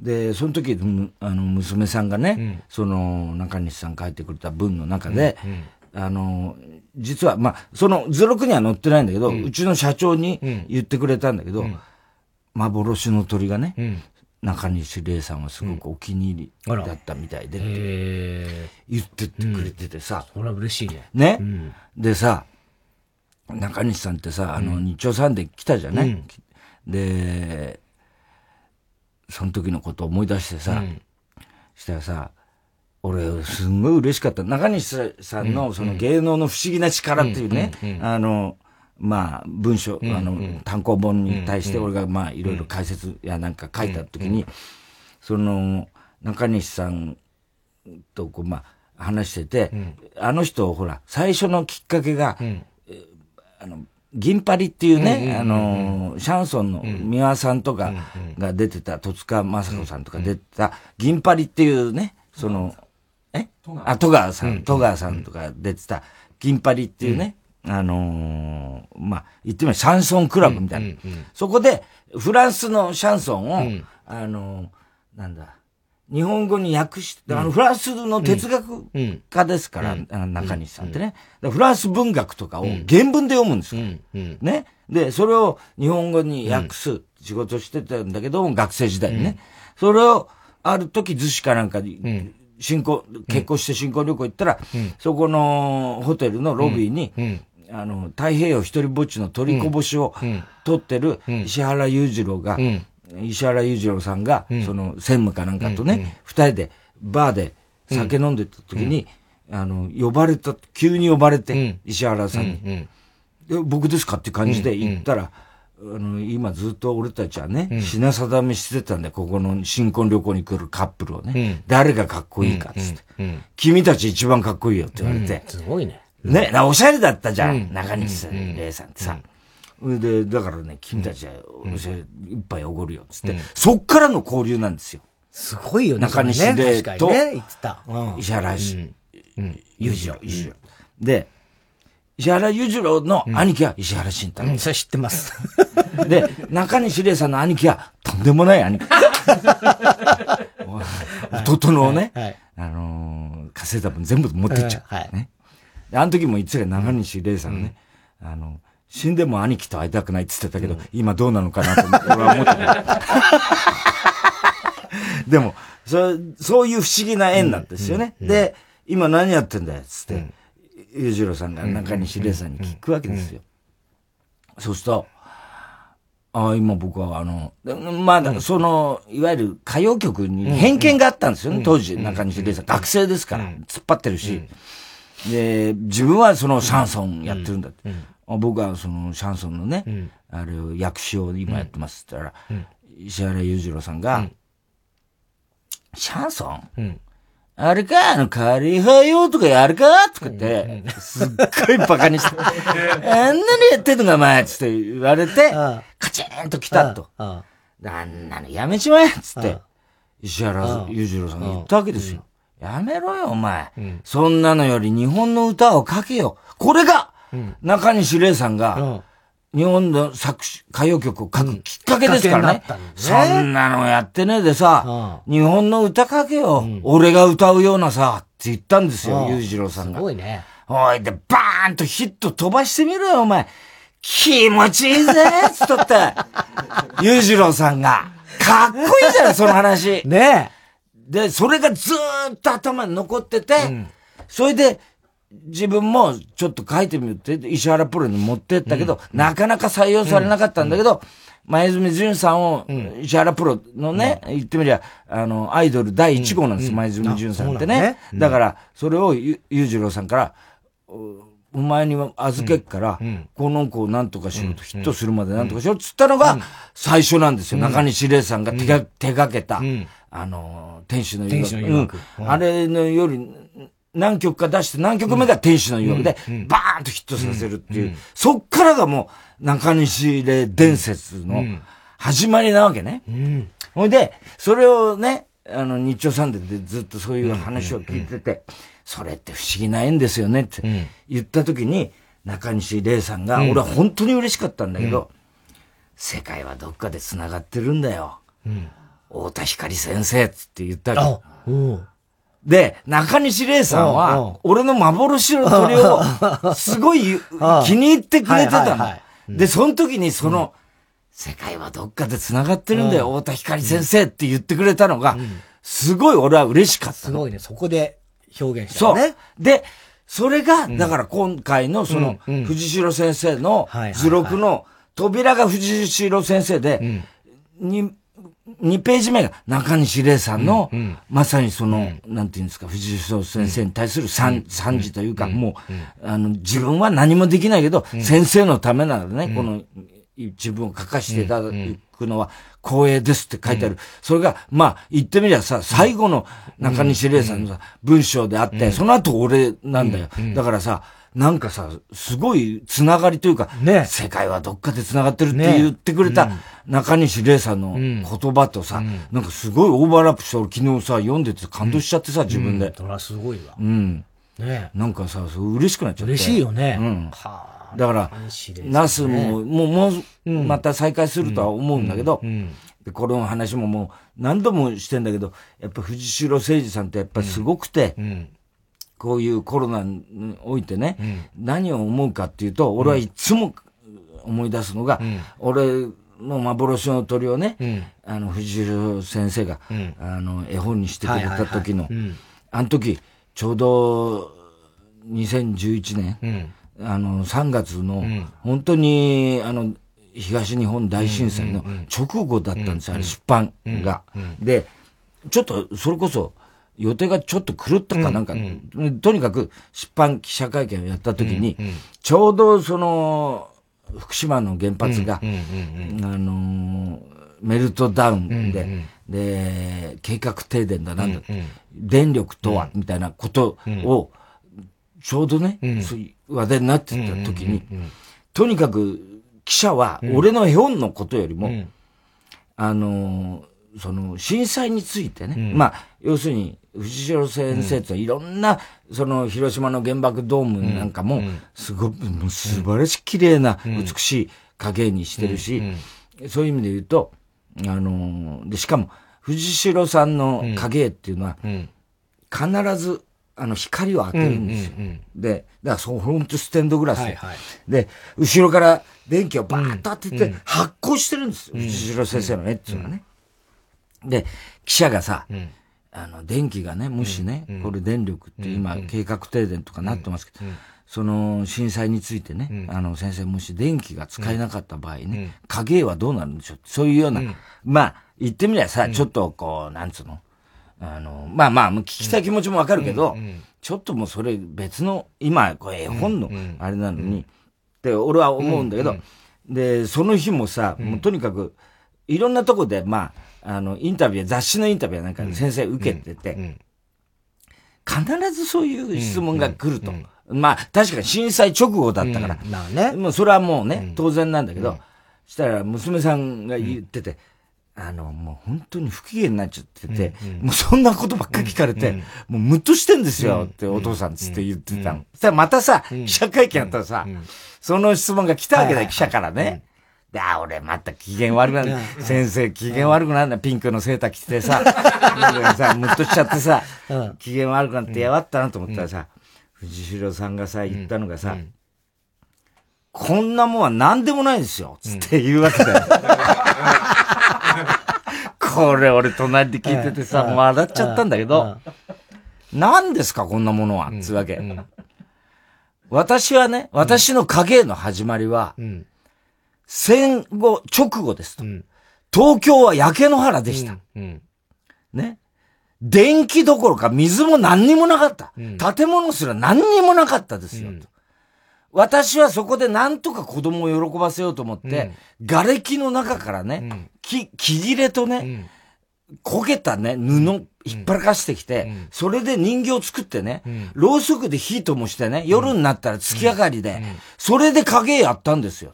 で、その時、あの、娘さんがね、その、中西さん書いてくれた文の中で、あの、実は、まあ、その図録には載ってないんだけど、うちの社長に言ってくれたんだけど、幻の鳥がね、中西礼さんはすごくお気に入りだったみたいでって言ってってくれててさ。それは嬉しいね。ね、でさ、中西さんってさ、あの、日曜サンデー来たじゃない、で、その時のことを思い出してさ、したらさ、俺、すんごい嬉しかった。中西さんのその芸能の不思議な力っていうね、あの、まあ、文章、あの、単行本に対して俺がまあ、いろいろ解説やなんか書いた時に、その、中西さんとこう、まあ、話してて、あの人、ほら、最初のきっかけが、あの、銀パリっていうね、あの、シャンソンの三輪さんとかが出てた、戸塚雅子さんとか出てた、銀パリっていうね、その、え？あ、戸川さん、戸川さんとか出てた、銀パリっていうね、あのー、まあ、言ってみればシャンソンクラブみたいな。うんうんうん、そこで、フランスのシャンソンを、うん、あのー、なんだ、日本語に訳して、あの、フランスの哲学家ですから、うん、中西さんってね。フランス文学とかを原文で読むんですよ。ね。で、それを日本語に訳す仕事してたんだけど、学生時代にね。それを、ある時、逗子かなんかに、新婚、結婚して新婚旅行行ったら、そこのホテルのロビーに、あの、太平洋一人ぼっちの取りこぼしを取ってる石原裕次郎が、石原裕次郎さんが、その専務かなんかとね、二人でバーで酒飲んでた時に、あの、呼ばれた、急に呼ばれて、石原さんに。僕ですかって感じで行ったら、あの、今ずっと俺たちはね、品定めしてたんだよ、ここの新婚旅行に来るカップルをね。誰がかっこいいかっつって、君たち一番かっこいいよって言われて。すごいね。ね、おしゃれだったじゃん、中西さん、レイさんってさ。で、だからね、君たちはおしゃれ一杯おごるよ、つって。そっからの交流なんですよ。すごいよね。中西レイと、石原裕次郎。で、石原裕次郎の兄貴は石原慎太郎。うん、それ知ってます。で、中西礼さんの兄貴はとんでもない兄貴。弟のね、あの稼いだ分全部持ってっちゃう。ね。あの時も言ってた中西礼さんね、あの、死んでも兄貴と会いたくないって言ってたけど、今どうなのかなと 俺は思ってた。でも、そそういう不思議な縁なんですよね。で、今何やってんだよ、つって。裕次郎さんが中西礼さんに聞くわけですよ。そうすると、ああ、今僕はあの、まあ、その、いわゆる歌謡曲に偏見があったんですよね、当時、中西礼さん。学生ですから、突っ張ってるし。で、自分はそのシャンソンやってるんだって。僕はそのシャンソンのね、あれを訳詞を今やってますって言ったら、石原裕次郎さんが、シャンソン？あれか、あの、カリハヨとかやるか？とかって、すっごいバカにして、あんなにやってんのか、お前？つって言われて、カチンと来たと。あんなのやめちまえ！つって、石原裕次郎さんが言ったわけですよ。やめろよ、お前。そんなのより日本の歌を書けよ。これが、中西礼さんが、日本の作詞、歌謡曲を書くきっかけですからね。うん、ねそんなのやってねえでさ、日本の歌書けよ、うん、俺が歌うようなさ、って言ったんですよ、裕次郎さんが。すごいね。おい、で、バーンとヒット飛ばしてみろよ、お前。気持ちいいぜつっとって。裕次郎さんが。かっこいいじゃない、その話。ねで、それがずーっと頭に残ってて、うん、それで、自分もちょっと書いてみるって、石原プロに持ってったけど、うん、なかなか採用されなかったんだけど、前住淳さんを、石原プロのね、言ってみりゃ、あの、アイドル第1号なんです、前住淳さんってね。だから、それを裕次郎さんから、お前に預けっから、この子を何とかしろと、ヒットするまで何とかしろっつったのが、最初なんですよ。中西礼さんが手が、手がけた、あの、天使の誘惑。あれのより、何曲か出して何曲目が天使の誘惑で、バーンとヒットさせるっていう、そっからがもう中西礼伝説の始まりなわけね。ほ、いで、それをね、あの、日曜サンデーでずっとそういう話を聞いてて、それって不思議な縁ですよねって言った時に、中西礼さんが、俺は本当に嬉しかったんだけど、世界はどっかで繋がってるんだよ。太田光先生って言ったわけ。で、中西礼さんは、俺の幻の鳥を、すごい気に入ってくれてたの。で、その時にその、世界はどっかで繋がってるんだよ、太田光先生って言ってくれたのが、すごい俺は嬉しかった。すごいね、そこで表現したね。そう。で、それが、だから今回のその、藤代先生の図録の扉が藤代先生で、に、2ページ目が中西礼さんの、うんうん、まさにその、うん、なんていうんですか、藤井先生に対する賛、賛辞というか、もう、あの、自分は何もできないけど、先生のためならね、この、自分を書かせていただくのは光栄ですって書いてある。それが、まあ、言ってみりゃさ、最後の中西礼さんのさ、文章であって、その後俺なんだよ。だからさ、なんかさ、すごいつながりというか、ね、世界はどっかでつながってるって言ってくれた中西礼さんの言葉とさ、うん、なんかすごいオーバーラップして俺昨日さ、読んでて感動しちゃってさ、自分で。そ、うん、れすごいわ。うん。ねなんかさ、嬉しくなっちゃって。嬉しいよね。うん。はあ。だから、ナスも、もう、もう、また再開するとは思うんだけど、で、この話ももう何度もしてんだけど、やっぱ藤代誠二さんってやっぱすごくて、こういうコロナにおいてね、うん、何を思うかっていうと、俺はいつも思い出すのが、うん、俺の幻の鳥をね、うん、あの、藤代先生が、あの、絵本にしてくれた時の、あの時、ちょうど2011年、あの、3月の、本当に、あの、東日本大震災の直後だったんですよ、出版が。で、ちょっと、それこそ、予定がちょっと狂ったかなんか、うん。うん、とにかく出版記者会見をやった時に、うんうん、ちょうどその、福島の原発が、あのー、メルトダウンで、うんうん、で、計画停電だなんだ、うんうん、電力とは、みたいなことを、ちょうどね、そういう話題になってた時に、とにかく記者は、俺の絵本のことよりも、あのー、その震災についてね、まあ、要するに、藤代先生といろんな、その広島の原爆ドームなんかも、すごく、もう素晴らしい綺麗な、美しい影にしてるし、そういう意味で言うと、あの、で、しかも、藤代さんの影っていうのは、必ず、あの、光を当てるんですよ。で、だからそう、ほんとステンドグラス。で。はいはい、で、後ろから電気をバーッと当てて、発光してるんですよ。藤代先生の絵っていうのはね。で、記者がさ、あの、電気がね、もしね、これ電力って今、計画停電とかなってますけど、その震災についてね、あの、先生、もし電気が使えなかった場合ね、影はどうなるんでしょう？そういうような、まあ、言ってみりゃさ、ちょっとこう、なんつうの、あの、まあまあ、聞きたい気持ちもわかるけど、ちょっともうそれ別の、今、これ絵本のあれなのに、って俺は思うんだけど、で、その日もさ、もうとにかく、いろんなとこで、まあ、あの、インタビュー、雑誌のインタビューなんか先生受けてて、必ずそういう質問が来ると。まあ、確かに震災直後だったから。まあね。もうそれはもうね、当然なんだけど、したら娘さんが言ってて、あの、もう本当に不機嫌になっちゃってて、もうそんなことばっかり聞かれて、もうムッとしてんですよって、お父さんつって言ってたの。そしたらまたさ、記者会見やったらさ、その質問が来たわけだよ、記者からね。で、あ、俺また機嫌悪くなる。先生、機嫌悪くなるんだ。ピンクのセーター着てさ、さ、ムッとしちゃってさ、機嫌悪くなってやわったなと思ったらさ、藤代さんがさ、言ったのがさ、こんなもんは何でもないですよ、つって言うわけだよ。これ俺隣で聞いててさ、笑っちゃったんだけど、何ですかこんなものは、つうわけ。私はね、私の影の始まりは、戦後直後ですと。東京は焼け野原でした。ね。電気どころか水も何にもなかった。建物すら何にもなかったですよ。私はそこでなんとか子供を喜ばせようと思って、うん、瓦礫の中からね、木切れとね、焦げたね、布、引っ張らかしてきて、それで人形を作ってね、ろうそくで火ともしてね、夜になったら月明かりで、それで影やったんですよ。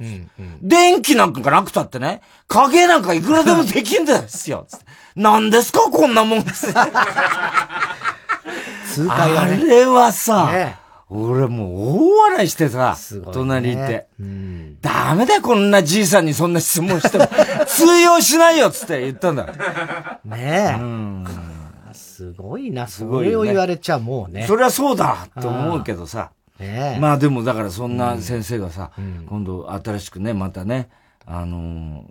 電気なんかなくたってね、影なんかいくらでもできんですよ。何ですかこんなもん。あれはさ、ね俺もう大笑いしてさ、ね、隣いて、うん。ダメだよ、こんなじいさんにそんな質問しても。通用しないよっつって言ったんだ。ねえ。うん。すごいな、それを言われちゃもうね。そりゃそうだと思うけどさ。ねまあでもだからそんな先生がさ、うん、今度新しくね、またね、あのー、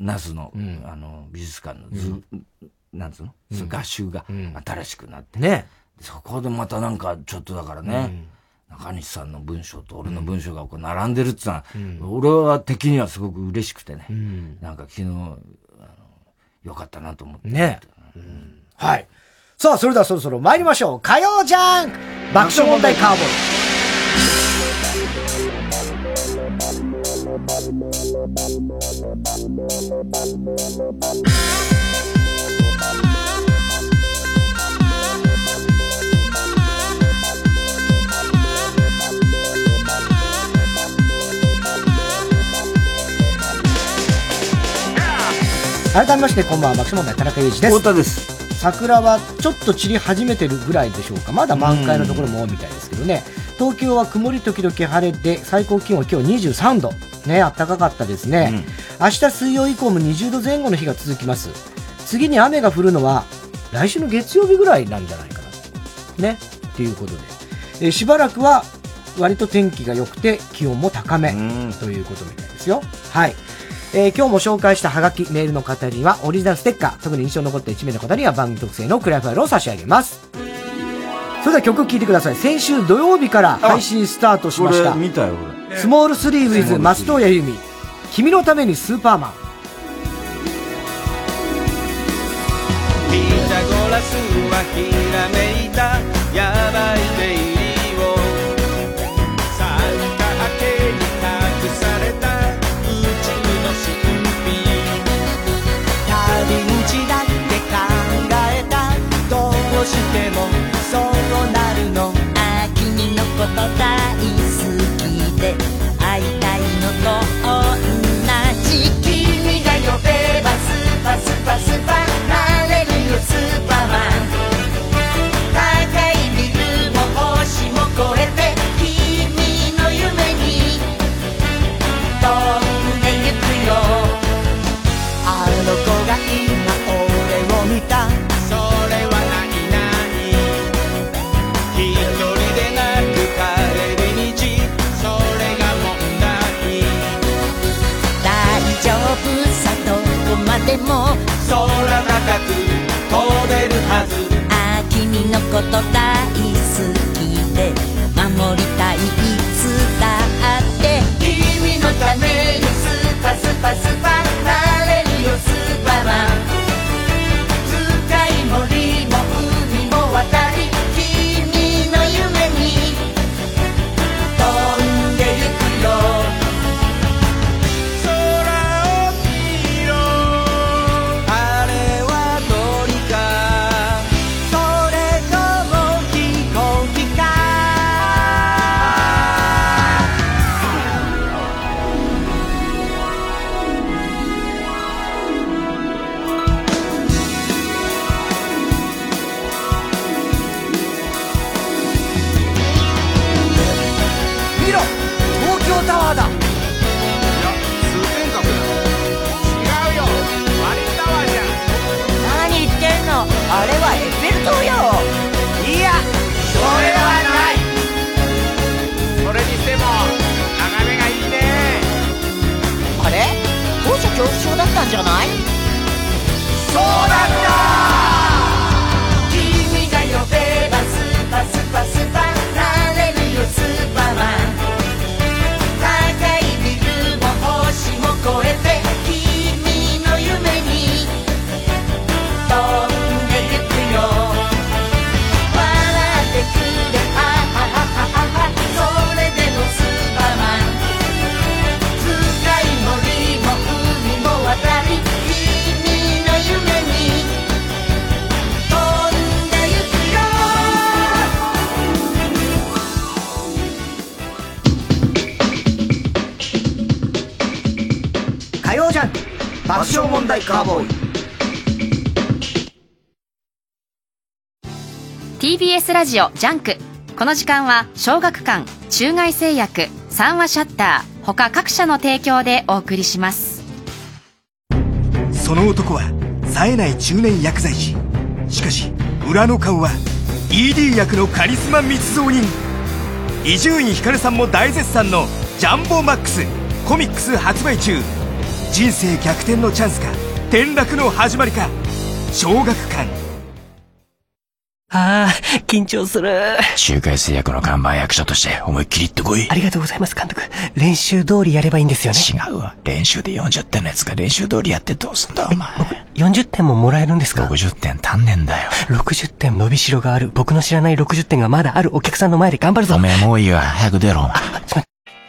那須の、うん、あの、美術館の図、うん、なんつうの、うん、合集が新しくなって。ね。そこでまたなんかちょっとだからね、うん、中西さんの文章と俺の文章がこう並んでるってのは、うん、俺は的にはすごく嬉しくてね、うん、なんか昨日、あの、よかったなと思って。ね。はい。さあ、それではそろそろ参りましょう。火曜じゃん爆笑問題カーボーイ。改めましてこんばんは。爆笑問題田中裕二です。太田です桜はちょっと散り始めてるぐらいでしょうか。まだ満開のところも多いみたいですけどね。東京は曇り時々晴れで最高気温は今日23度。ね暖かかったですね、うん、明日水曜以降も20度前後の日が続きます。次に雨が降るのは来週の月曜日ぐらいなんじゃないかな。ね。っていうことで、えー、しばらくは割と天気が良くて気温も高めということみたいですよ。はいえー、今日も紹介したハガキ、メールの方にはオリジナルステッカー、特に印象に残った1名の方には番組特製のクライファイルを差し上げます。それでは曲聴いてください。先週土曜日から配信スタートしました。見たよ、俺。スモールスリーブイズ松任谷由実。君のためにスーパーマン。ピザゴラスはひらめいたやばいでもそうなるの。あ君のこと大好きで会いたいのと同じ。君が呼べばスパスパスパ total. じゃない？そうだ爆笑問題カーボーイ。TBS ラジオ JUNK。この時間は小学館中外製薬三和シャッター他各社の提供でお送りします。その男は冴えない中年薬剤師。しかし裏の顔は ED 役のカリスマ密造人。伊集院光さんも大絶賛の「ジャンボマックス」コミックス発売中人生逆転のチャンスか？転落の始まりか？小学館ああ、緊張する。中華製薬の看板役者として思いっきりってこい。ありがとうございます、監督。練習通りやればいいんですよね。違うわ。練習で40点のやつが練習通りやってどうすんだ、お前。40点ももらえるんですか ?60 点足んねんだよ。60点伸びしろがある。僕の知らない60点がまだあるお客さんの前で頑張るぞ。おめえもういいわ。早く出ろ。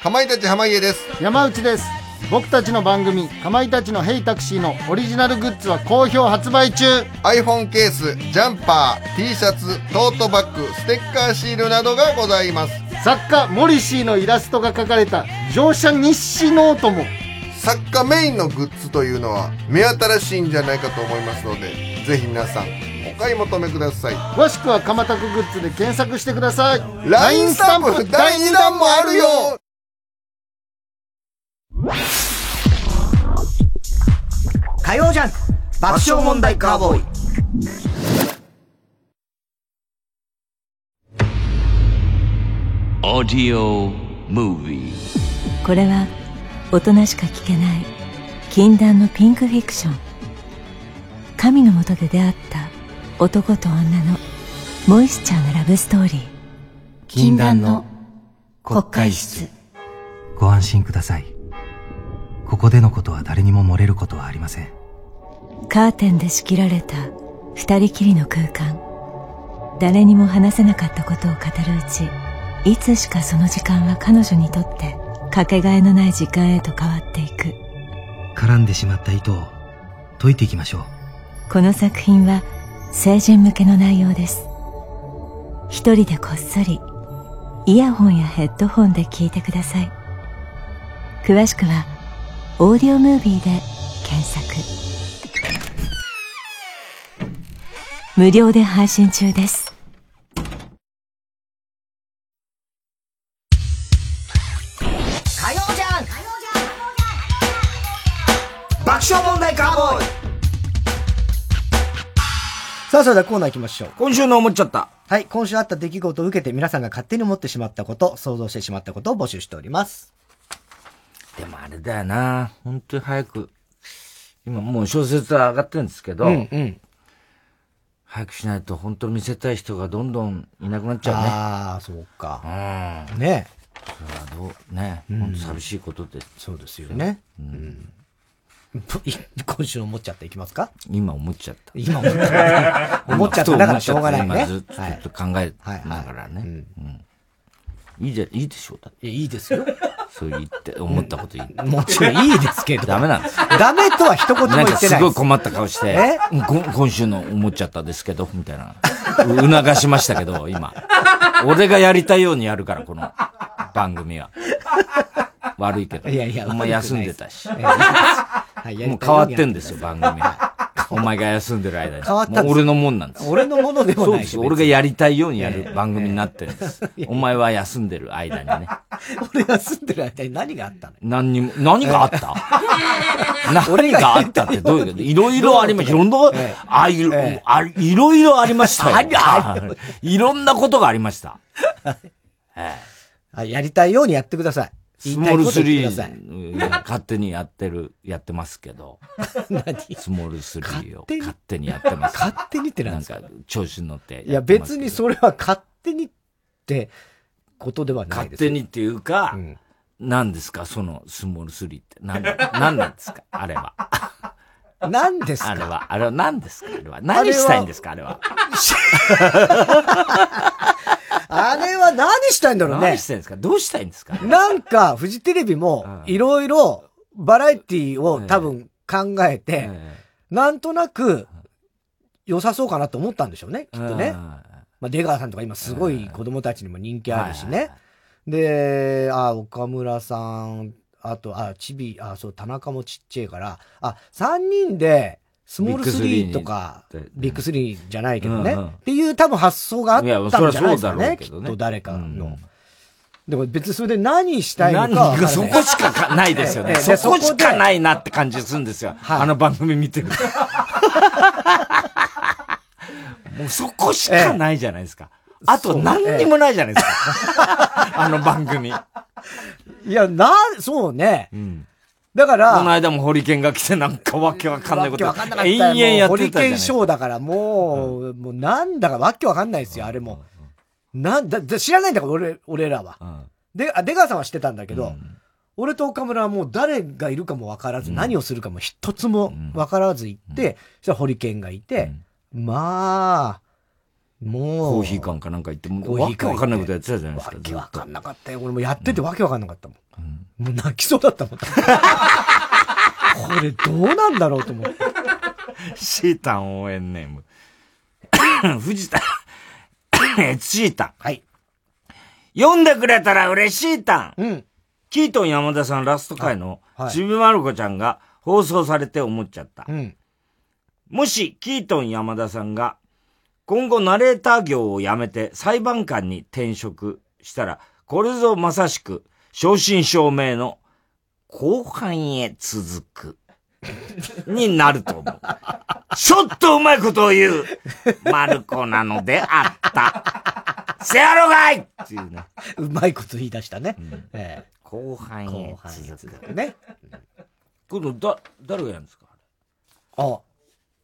かまいたち濱家です山内です僕たちの番組「かまいたちのヘイタクシー」のオリジナルグッズは好評発売中。iPhone ケースジャンパー T シャツトートバッグステッカーシールなどがございます。作家モリシーのイラストが描かれた乗車日誌ノートも。作家メインのグッズというのは目新しいんじゃないかと思いますのでぜひ皆さんお買い求めください。詳しくはかまたくグッズで検索してください。LINE スタンプ第2弾もあるよ火曜ジャンク爆笑問題カーボーイ。オーディオムービーこれは大人しか聞けない禁断のピンクフィクション。神のもとで出会った男と女のモイスチャーなラブストーリー。禁断の国会室。ご安心くださいここでのことは誰にも漏れることはありません。カーテンで仕切られた二人きりの空間。誰にも話せなかったことを語るうちいつしかその時間は彼女にとってかけがえのない時間へと変わっていく。絡んでしまった糸を解いていきましょう。この作品は成人向けの内容です。一人でこっそりイヤホンやヘッドホンで聞いてください。詳しくはオーディオムービーで検索無料で配信中です火曜ジャンク爆笑問題カーボーイさあ、それではコーナー行きましょう。今週の思っちゃった。はい、今週あった出来事を受けて皆さんが勝手に思ってしまったこと、想像してしまったことを募集しております。でもあれだよな。本当に早く。今もう小説は上がってるんですけど、うんうん早くしないと本当に見せたい人がどんどんいなくなっちゃうね。ああ、そうか。うん。ねそれはどう、ね、うん本当寂しいことで。そうですよね。うん。今週の思っちゃったいきますか？今思っちゃった。今思っちゃった。思っちゃっただからしょうがないね。今ずっと考えながらね。うんいいじゃ、いいでしょうだって。いいですよ。そう言って、思ったこと言って。もちろんいいですけどダメなんです。ダメとは一言も言ってないかすごい困った顔して今週の思っちゃったですけど、みたいな。う促しましたけど、今。俺がやりたいようにやるから、この番組は。悪いけど。いやいやお前休んでたし。もう変わってんですよ、番組は。お前が休んでる間に。変わった俺のもんなんです。俺のものでもないそうですよ。俺がやりたいようにやる番組になってるんです。お前は休んでる間にね。俺が住んでる間に何があったの？何にも、何があった？何があったってどういうこと？いろいろありました。いろんな、あ、いろ、あいろいろありましたいろんなことがありました。はいやりたいようにやってください。スモール言いたいこと言ってください。3勝手にやってる、やってますけど。何？スモール3を勝手に？やってます。勝手にってなんですか？なんか、調子に乗っていや、別にそれは勝手にってことではない勝です。手にっていうか、何ですか、そのスモール3って。何、何なんですか、あれは。何ですか？あれは、あれは何ですか？あれは。何したいんですか？あれは。あれは何したいんだろうね。何したいんですか？どうしたいんですか？なんか、フジテレビも、いろいろ、バラエティを多分考えて、なんとなく、良さそうかなと思ったんでしょうね、きっとね。まあ、出川さんとか今すごい子供たちにも人気あるしね。で、あ、岡村さん、あと、あ、ちび、あ、そう、田中もちっちゃいから、あ、三人で、スモール3とか、ビッグ3じゃないけどね、うんうんっていう多分発想があったんじゃないですかいやそりゃそうだろね、うけどねきっと誰かの。でも別にそれで何したいのかかそこしかかないですよね。そこしかでないなって感じするんですよ。あの番組見てると。もうそこしかないじゃないですか。あと何にもないじゃないですか。あの番組。いや、な、そうね。だから、この間もホリケンが来てなんかわけわかんないこと。わけわかんなかった延よ々やもうホリケンってたじゃないですか。ショーだからもう、もうなんだかわけわかんないですよ、あれも。なんだ、だ知らないんだから、俺、俺らは。で、あ、出川さんは知ってたんだけど、俺と岡村はもう誰がいるかもわからず、何をするかも一つもわからず行って、そしたらホリケンがいて、まあ、もう。コーヒー館かなんか行って、もうわけコーヒー館わかんないことやってたじゃないですか。わけわかんなかったよ。俺もやっててわけわかんなかったもん。もう泣きそうだったもん。これどうなんだろうと思って。シータン応援ネーム。藤田、シータン。はい。読んでくれたら嬉しいたん。うん。キートン山田さんラスト回のちびまる子ちゃんが放送されて思っちゃった。うん。もし、キートン山田さんが、今後ナレーター業を辞めて裁判官に転職したら、これぞまさしく、正真正銘の、後半へ続く、になると思う。ちょっとうまいことを言う、マルコなのであった。せやろがいっていうね。うまいこと言い出したね。ええ後半へ後半へ続く。ね。今度、だ、誰がやるんですか？あ、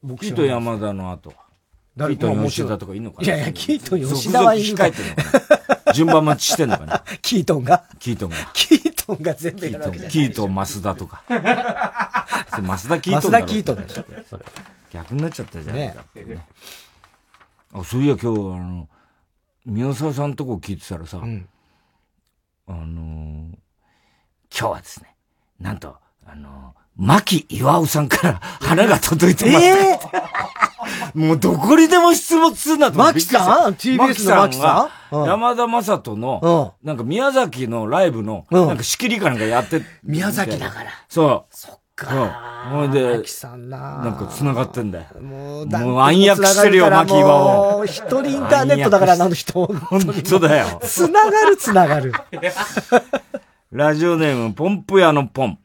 僕キートン山田の後は。キ誰ートン吉田とかいんのかな。いやいや、キートン吉田はいる続々控えてるの順番待ちしてんのかな。キートンが？キートンが。キートンが全部キートン、やるわけじゃない。キートン、増田とか。それ増田キートン増田キートンでしょ、それ。逆になっちゃったじゃないかっていうね。あ、そういや今日、あの、宮沢さんとこ聞いてたらさ、あのー今日はですね、なんと、あのー、牧岩尾さんから花が届いてます、えもうどこにでも出没するなと思って牧さん ?TBS の牧さんが山田正人の、なんか宮崎のライブの、なんか仕切りかなんかやって、宮崎だから。そう。そっか。ほいで、牧さんななんか繋がってんだよ。もうもう暗躍してるよ、牧岩を。もう一人インターネットだから、あの人。本当だよ。つながるつながる。ラジオネーム、ポンプ屋のポン。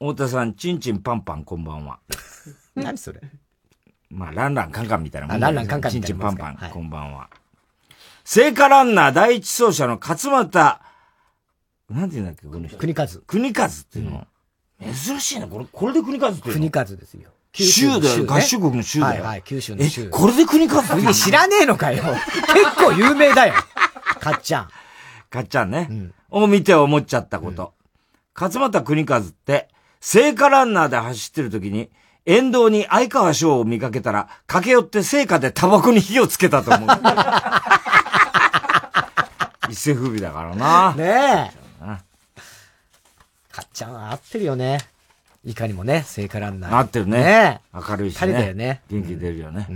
太田さん、チンチンパンパンこんばんは。何それ？まあ、ランランカンカンみたいなもんあランランカンカンチンみたいなもんチンパンパン、ですかはいこんばんは。聖火ランナー第一走者の勝俣、なんて言うんだっけ、この人。国和。国和っていうの。珍しいな、これ、これで国和っていうの？国和ですよ。州だよ、ね合衆国の州だよ。はいはい、九州の州。え、これで国和って知らねえのかよ。結構有名だよ。かっちゃん。かっちゃんね。を見て思っちゃったこと。勝俣国和って、聖火ランナーで走ってる時に、沿道に相川翔を見かけたら、駆け寄って聖火でタバコに火をつけたと思う。一世風靡だからな。ねえ。かっちゃんは合ってるよね。いかにもね、聖火ランナー。合ってるね。ね明るいしね。彼だよね。元気出るよね。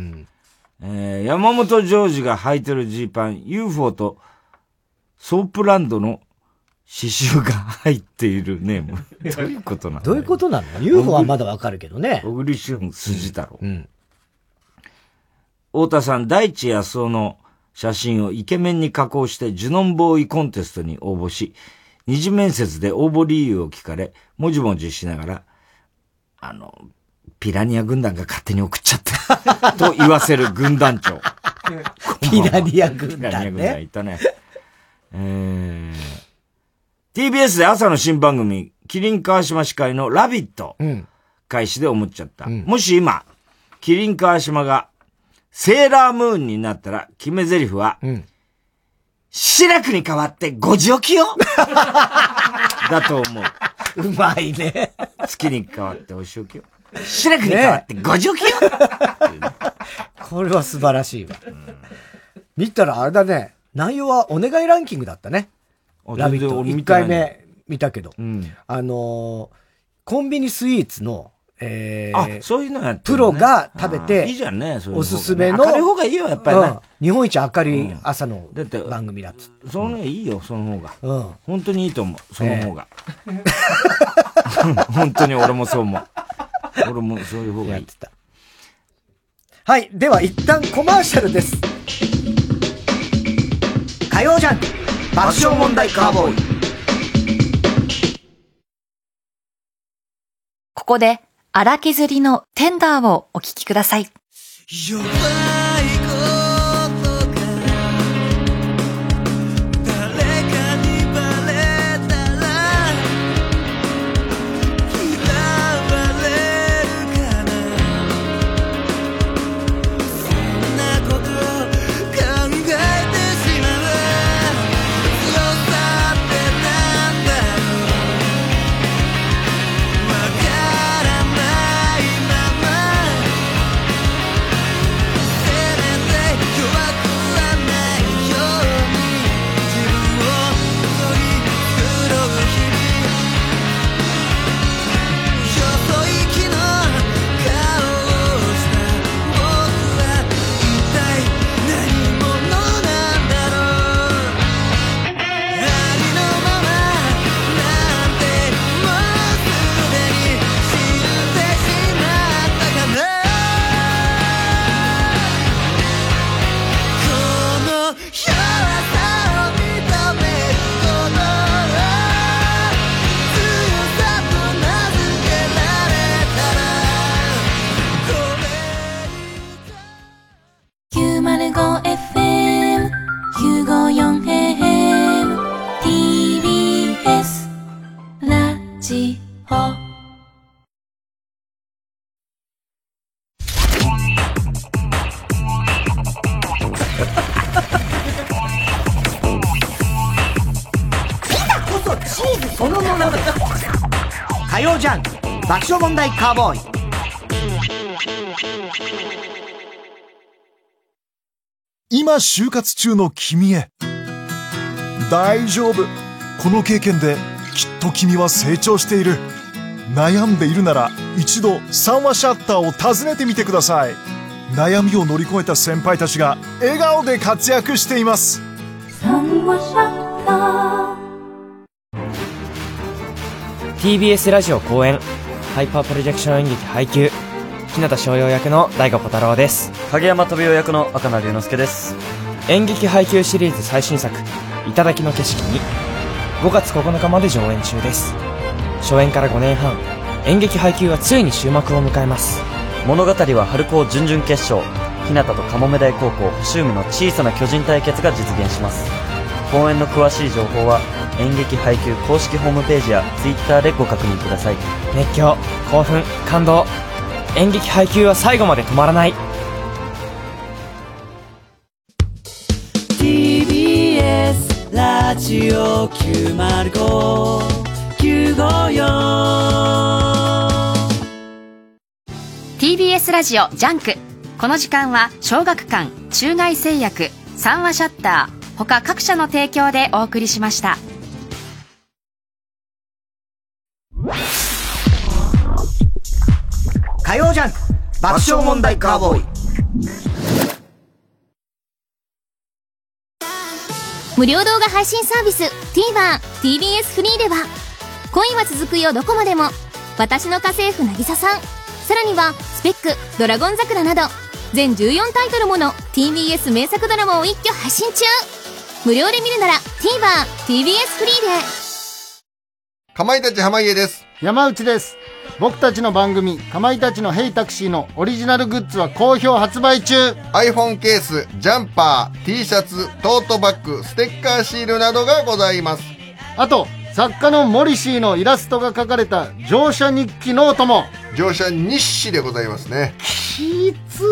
えー山本ジョージが履いてるジーパン、UFO とソープランドの刺繍が入っているネーム。どういうことなの？どういうことなの ?UFO はまだわかるけどね。小栗旬筋太郎。太田さん、大地康雄の写真をイケメンに加工してジュノンボーイコンテストに応募し、二次面接で応募理由を聞かれ、もじもじしながら、あの、ピラニア軍団が勝手に送っちゃった。と言わせる軍団長。ピラニア軍団ねピラニア軍団いたね。えー、TBS で朝の新番組、キリン川島司会のラビット、うん。開始で思っちゃった。もし今、キリン川島が、セーラームーンになったら、決め台詞は、志らくに代わってご助起よ だと思う。うまいね。月に代わってお仕置きよ。志らくに代わってご助起よ、これは素晴らしいわ。見たらあれだね。内容はお願いランキングだったね。あラビット。全然俺1見てない回目見たけど。んあのーコンビニスイーツの、えーあ、そういうのやってプロが食べあて、ーいいじゃんねそういう方おすすめの。明るい方がいいよやっぱりねうん日本一明るい朝の番組だっつって。そのいいよ、その方が。うん。本当にいいと思う、その方が。本当に俺もそう思う。俺もそういう方がいい。はい。では一旦コマーシャルです。火曜ジャンク爆笑問題カーボーイ。ここで、荒削りのテンダーをお聞きください。爆笑問題カーボーイ。今就活中の君へ。大丈夫。この経験できっと君は成長している。悩んでいるなら一度三話シャッターを訪ねてみてください。悩みを乗り越えた先輩たちが笑顔で活躍しています。TBS ラジオ公演ハイパープロジェクション演劇配給日向翔陽役の大悟小太郎です。影山飛雄役の赤名龍之介です。演劇配給シリーズ最新作「頂きの景色に」5月9日まで上演中です。初演から5年半演劇配給はついに終幕を迎えます。物語は春高準々決勝日向とカモメ大高校星海の小さな巨人対決が実現します公演の詳しい情報は演劇ハイキュー公式ホームページや Twitter でご確認ください。熱狂興奮感動。演劇ハイキューは最後まで止まらない。TBS ラジオ905954 TBS ラジオ JUNK。この時間は小学館中外製薬三話シャッター他各社の提供でお送りしました。火曜ジャンク爆笑問題カーボーイ。無料動画配信サービス TVer、TBS フリーでは恋は続くよどこまでも私の家政婦渚さんさらにはスペック、ドラゴン桜など全14タイトルもの TBS 名作ドラマを一挙配信中無料で見るなら TVer、TBS フリーでかまいたち濱家です。山内です。僕たちの番組、かまいたちのヘイタクシーのオリジナルグッズは好評発売中 iPhone ケース、ジャンパー、T シャツ、トートバッグ、ステッカーシールなどがございます。あと、作家のモリシーのイラストが描かれた乗車日記ノートも乗車日誌でございますねきつ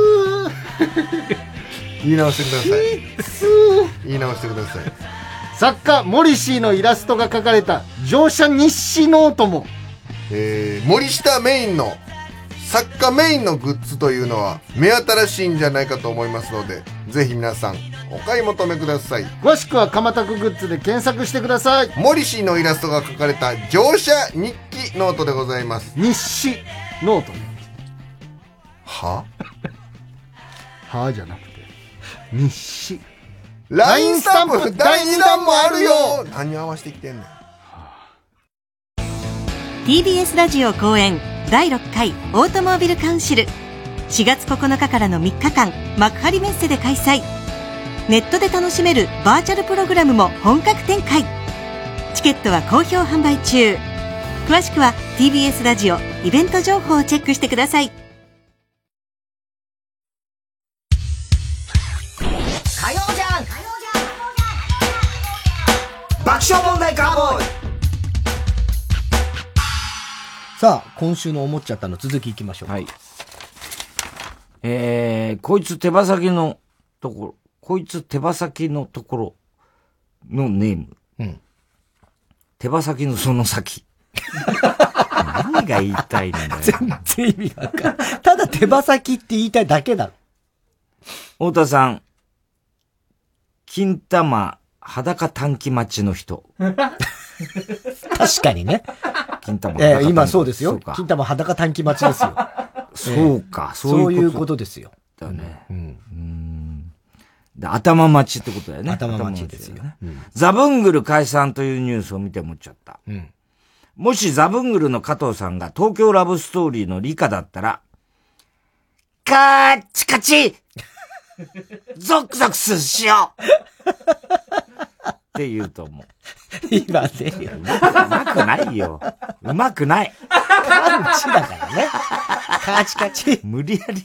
言い直してください。言い直してください。作家モリシーのイラストが描かれた乗車日誌ノートも。えー、森下メインの作家メインのグッズというのは目新しいんじゃないかと思いますのでぜひ皆さんお買い求めください。詳しくはかまたくグッズで検索してください。モリシーのイラストが描かれた乗車日記ノートでございます。日誌ノート。ねははじゃなくて日誌。LINE スタンプ第2弾もあるよ。何合わせてきてんねん。TBS ラジオ公演第6回オートモービルカウンシル。4月9日からの3日間幕張メッセで開催。ネットで楽しめるバーチャルプログラムも本格展開。チケットは好評販売中。詳しくは TBS ラジオイベント情報をチェックしてください爆笑問題カーボーイさあ、今週の思っちゃったの続きいきましょう。はい。えー、こいつ手羽先のところ、こいつ手羽先のところのネーム。うん。手羽先のその先。何が言いたいんだよ。全然意味がわかんない。ただ手羽先って言いたいだけだろ。太田さん、金玉裸短期待ちの人。確かにね。金玉え裸短期え今そうですよ金玉裸短期待ちですよ。そうか、そそうういううこといことですよ。だよね。うん。で頭待ちってことだよね。頭待ちですよザブングル解散というニュースを見て思っちゃった。うん。もしザブングルの加藤さんが東京ラブストーリーの理科だったら、カーチカチ ゾクゾクすしようって言うと思う。今ね。うまくないよ。うまくない。パンチだからね。カチカチ。無理やり。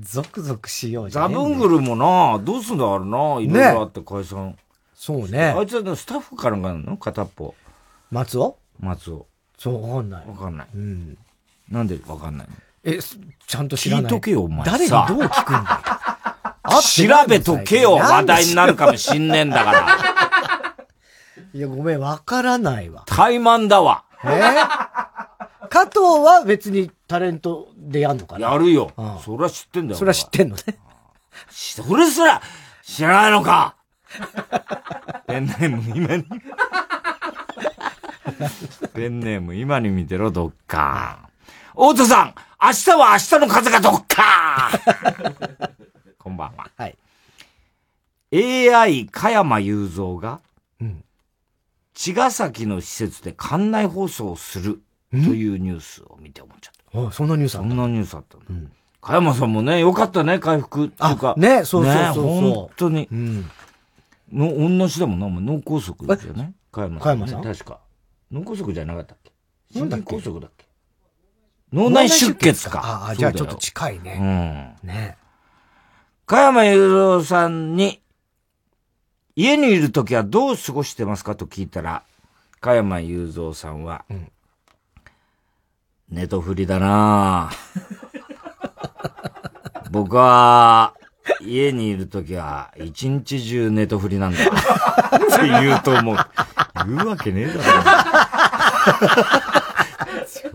ゾクゾクしようじゃザブングルもな、どうすんだあれな、いろいろあって解散。そうねあいつはスタッフからがあるの片っぽ。松尾？松尾。そう、わかんない。わかんない。うん。なんでわかんないの？え、すちゃんと知らない。聞いとけよお前誰にさどう聞くんだよ。調べとけよ、話題になるかもしんねえんだから。いや、ごめん、わからないわ。怠慢だわ。え？加藤は別にタレントでやんのかな？やるようん。そりゃ知ってんだよ。それは知ってんのね。それすら知らないのかペンネーム今に。ペンネーム今に見てろ、どっか。大田さん明日は明日の風がどっかこんばんは。はい。AI 加山雄三が、うん茅ヶ崎の施設で館内放送をするというニュースを見て思っちゃった。あそんなニュースあそんなニュースあったの。加山さんもね、よかったね、回復っていうか。あねそうそうそうそうね本当に。うん。の、同じだもんな、お前脳梗塞ですよね。加山さん、ね。加山さん？確か。脳梗塞じゃなかったっけ？心筋梗塞だっけ？脳内出血か。ああ、じゃあちょっと近いね。うん。ね加山雄三さんに、家にいるときはどう過ごしてますかと聞いたら、加山雄三さんは、ネトフリだなぁ 僕は、家にいるときは、一日中ネトフリなんだ。って言うと思う。言うわけねえだろ。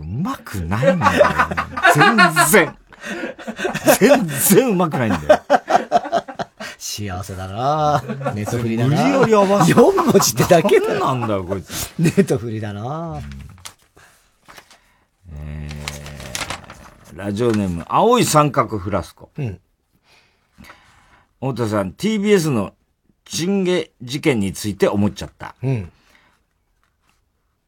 うまくないんだよ。全然。全然うまくないんだよ。幸せだなネットフリだな無理やり合わせ4文字ってだけだよ。なんだよ、こいつ。ネットフリだなラジオネーム、青い三角フラスコ。うん。太田さん、TBS のチンゲ事件について思っちゃった。うん。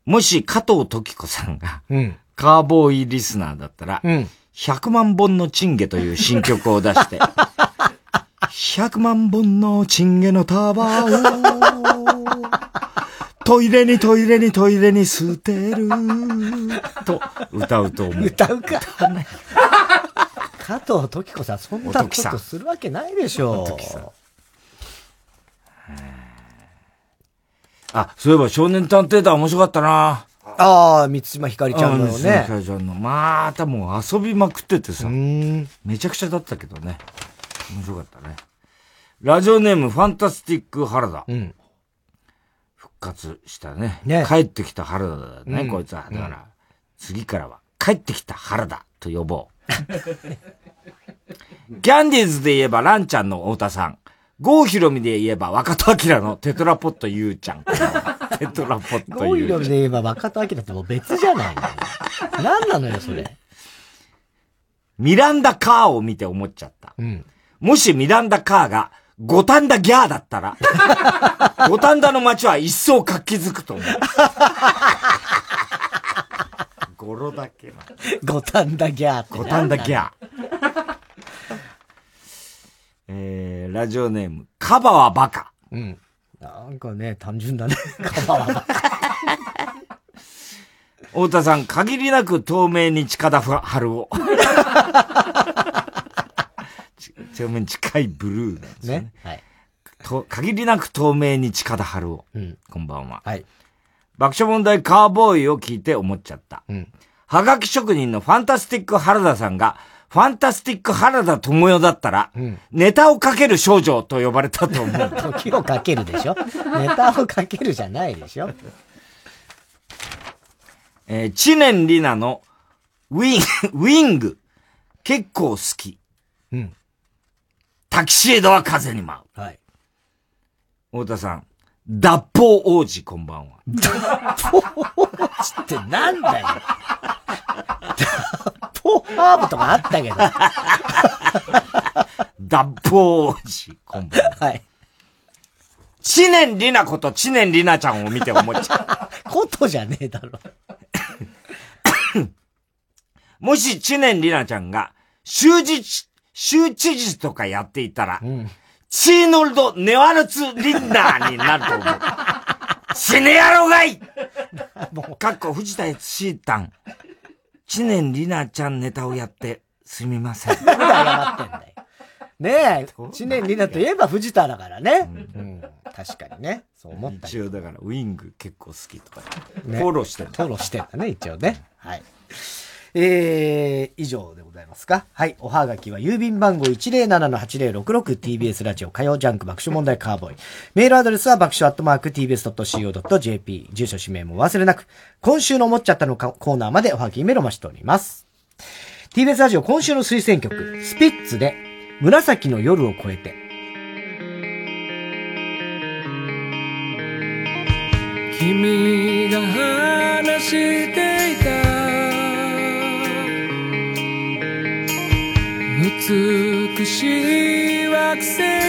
もし加藤時子さんが、うん。カーボーイリスナーだったら、うん。100万本のチンゲという新曲を出して、100万本のチンゲの束を、トイレにトイレにトイレに捨てる、と歌うと思う。歌うか。加藤時子さん、そんなことするわけないでしょお時さんあ、そういえば少年探偵団面白かったな。ああ、三島ひかりちゃんのあ三島ひかね。りちゃんの。またもう遊びまくっててさ。めちゃくちゃだったけどね。面白かったね。ラジオネームファンタスティック原田。復活したね。帰ってきた原田だね、うんこいつは。だから、次からは、帰ってきた原田と呼ぼう。キャンディーズで言えばランちゃんの太田さん。郷ひろみで言えば若戸明のテトラポットゆうちゃん。テトラポットゴイゆうちゃん。ロで言えば若戸明ってもう別じゃないの。何なのよ、それ。ミランダ・カーを見て思っちゃった。もしミランダ・カーが五反田ギャーだったら、五反田の街は一層活気づくと思う。語呂だけな。五反田ギャーって。五反田ギャー。えー、ラジオネーム、カバはバカ。うん。なんかね、単純だね。カバは。太田さん、限りなく透明に近田春を。ち透明に近いブルーなんですね。ね？はい。と限りなく透明に近田春を。うんこんばんは。はい。爆笑問題カーボーイを聞いて思っちゃった。うん。はがき職人のファンタスティック原田さんが、ファンタスティック原田智代だったら、ネタをかける少女と呼ばれたと思う。時をかけるでしょ？ネタをかけるじゃないでしょ？えー、知念里奈のウィン、ウィング、結構好き。うん。タキシエドは風に舞う。はい。太田さん、脱法王子こんばんは。脱法王子ってなんだよ。ハーブとかあったけど。脱法王子こんばんは。はい。知念里奈こと知念里奈ちゃんを見て思っちゃう。ことじゃねえだろ。もし知念里奈ちゃんが、州知事、州知事とかやっていたら、チーノルド・ネワルツ・リンナーになると思う。死ねやろうがいかっこ藤田悦シータン。知念里奈ちゃんネタをやって、すみません。なんで謝ってんだよ。ねえ、知念里奈といえば藤田だからね。うん。確かにね。そう思った一応だから、ウィング結構好きとか、ねフォローしてる。フォローしてんだね、一応ね。はい。えー、以上でございますか。はい。おはがきは郵便番号 107-8066TBS ラジオ火曜ジャンク爆笑問題カーボーイ。メールアドレスは爆笑アットマーク TBS.CO.JP。住所氏名も忘れなく、今週の思っちゃったのかコーナーまでおはがきメールを待ちしております。TBS ラジオ今週の推薦曲、スピッツで紫の夜を越えて。君が話していた美しい惑星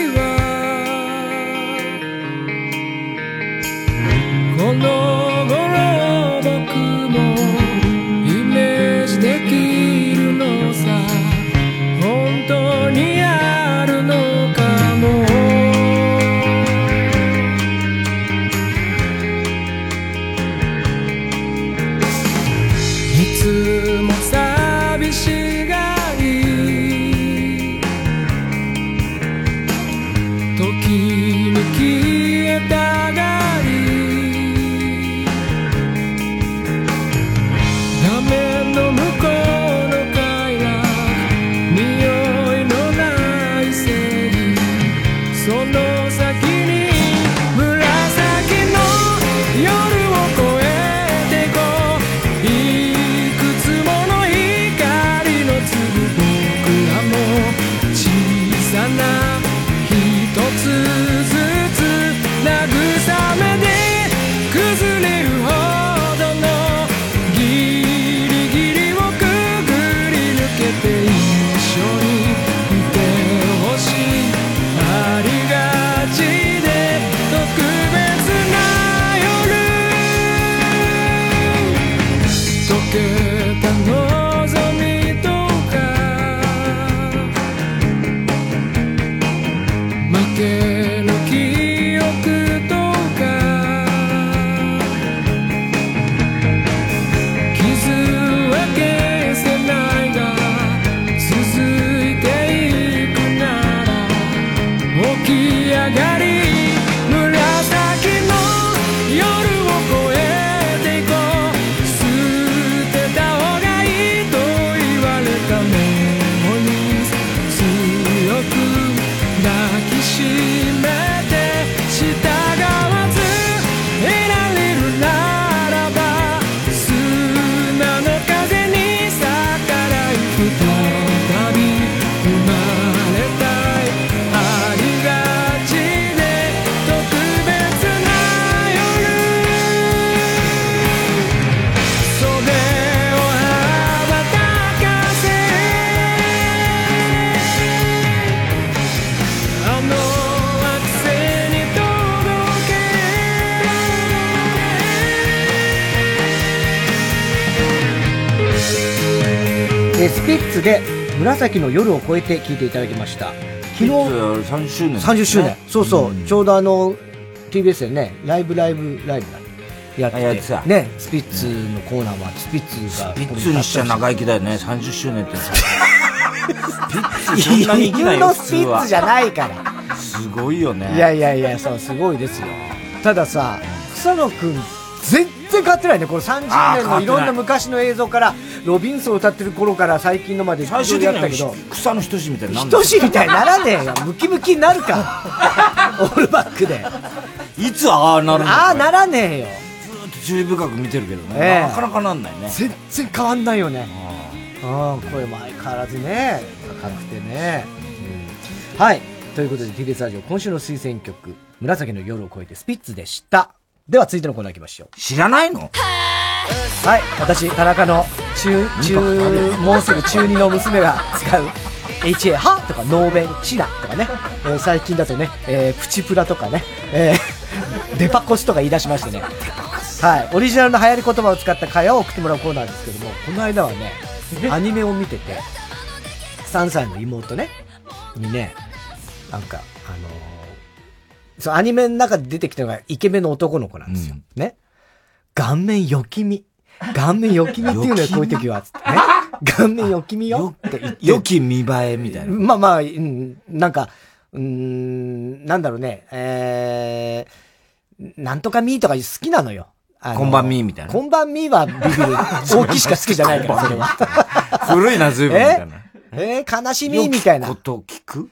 で紫の夜を越えて聞いていただきました。昨日、30周年。30周年。そうそう、ちょうどあの、TBS でね、ライブライブライブだやっててたね、スピッツのコーナーは、スピッツが。スピッツにしちゃ長生きだよね。30周年ってさ。スピッツそんいなに生きないよ、スピッツじ。ゃないから。すごいよね。いやいやいや、そう、すごいですよ。たださ、草野くん、全然変わってないね。この30あー変わってない年のいろんな昔の映像から、ロビンソン歌ってる頃から最近のまで最終的にったけど、草の人志みたいになる人志みたいにならねえよ。ムキムキになるか。オールバックで。いつああなるのああ、ならねえよ。注意深く見てるけどね。ええなかなかなんないね。全然変わんないよね。ああ、声も相変わらずね、高くてね。うんはい。ということで、TBS ラジオ、今週の推薦曲、紫の夜を越えてスピッツでした。では、続いてのコーナー行きましょう。知らないの？はい。私、田中の中、中、もうすぐ中2の娘が使う、HA、はとか、ノーベン、チナとかね。えー最近だとね、えープチプラとかね、えーデパコスとか言い出しましてね。はい。オリジナルの流行り言葉を使った会話を送ってもらうコーナーですけども、この間はね、アニメを見てて、3歳の妹ね、にね、なんか、あのーそう、アニメの中で出てきたのがイケメンの男の子なんですよ。ね？顔面よきみ。顔面よきみっていうのよ、こういう時は。つってね。顔面よきみよ？って言って。良き見栄えみたいな。まあまあ、うん、なんか、うーん、なんだろうね、えー、なんとかみーとか好きなのよ。こんばんみーみたいなこんばんみーはビビる。大きいしか好きじゃないから、それは。古いな、随分みたいな。え？ー、悲しみみたいな。良きこと聞く？ん？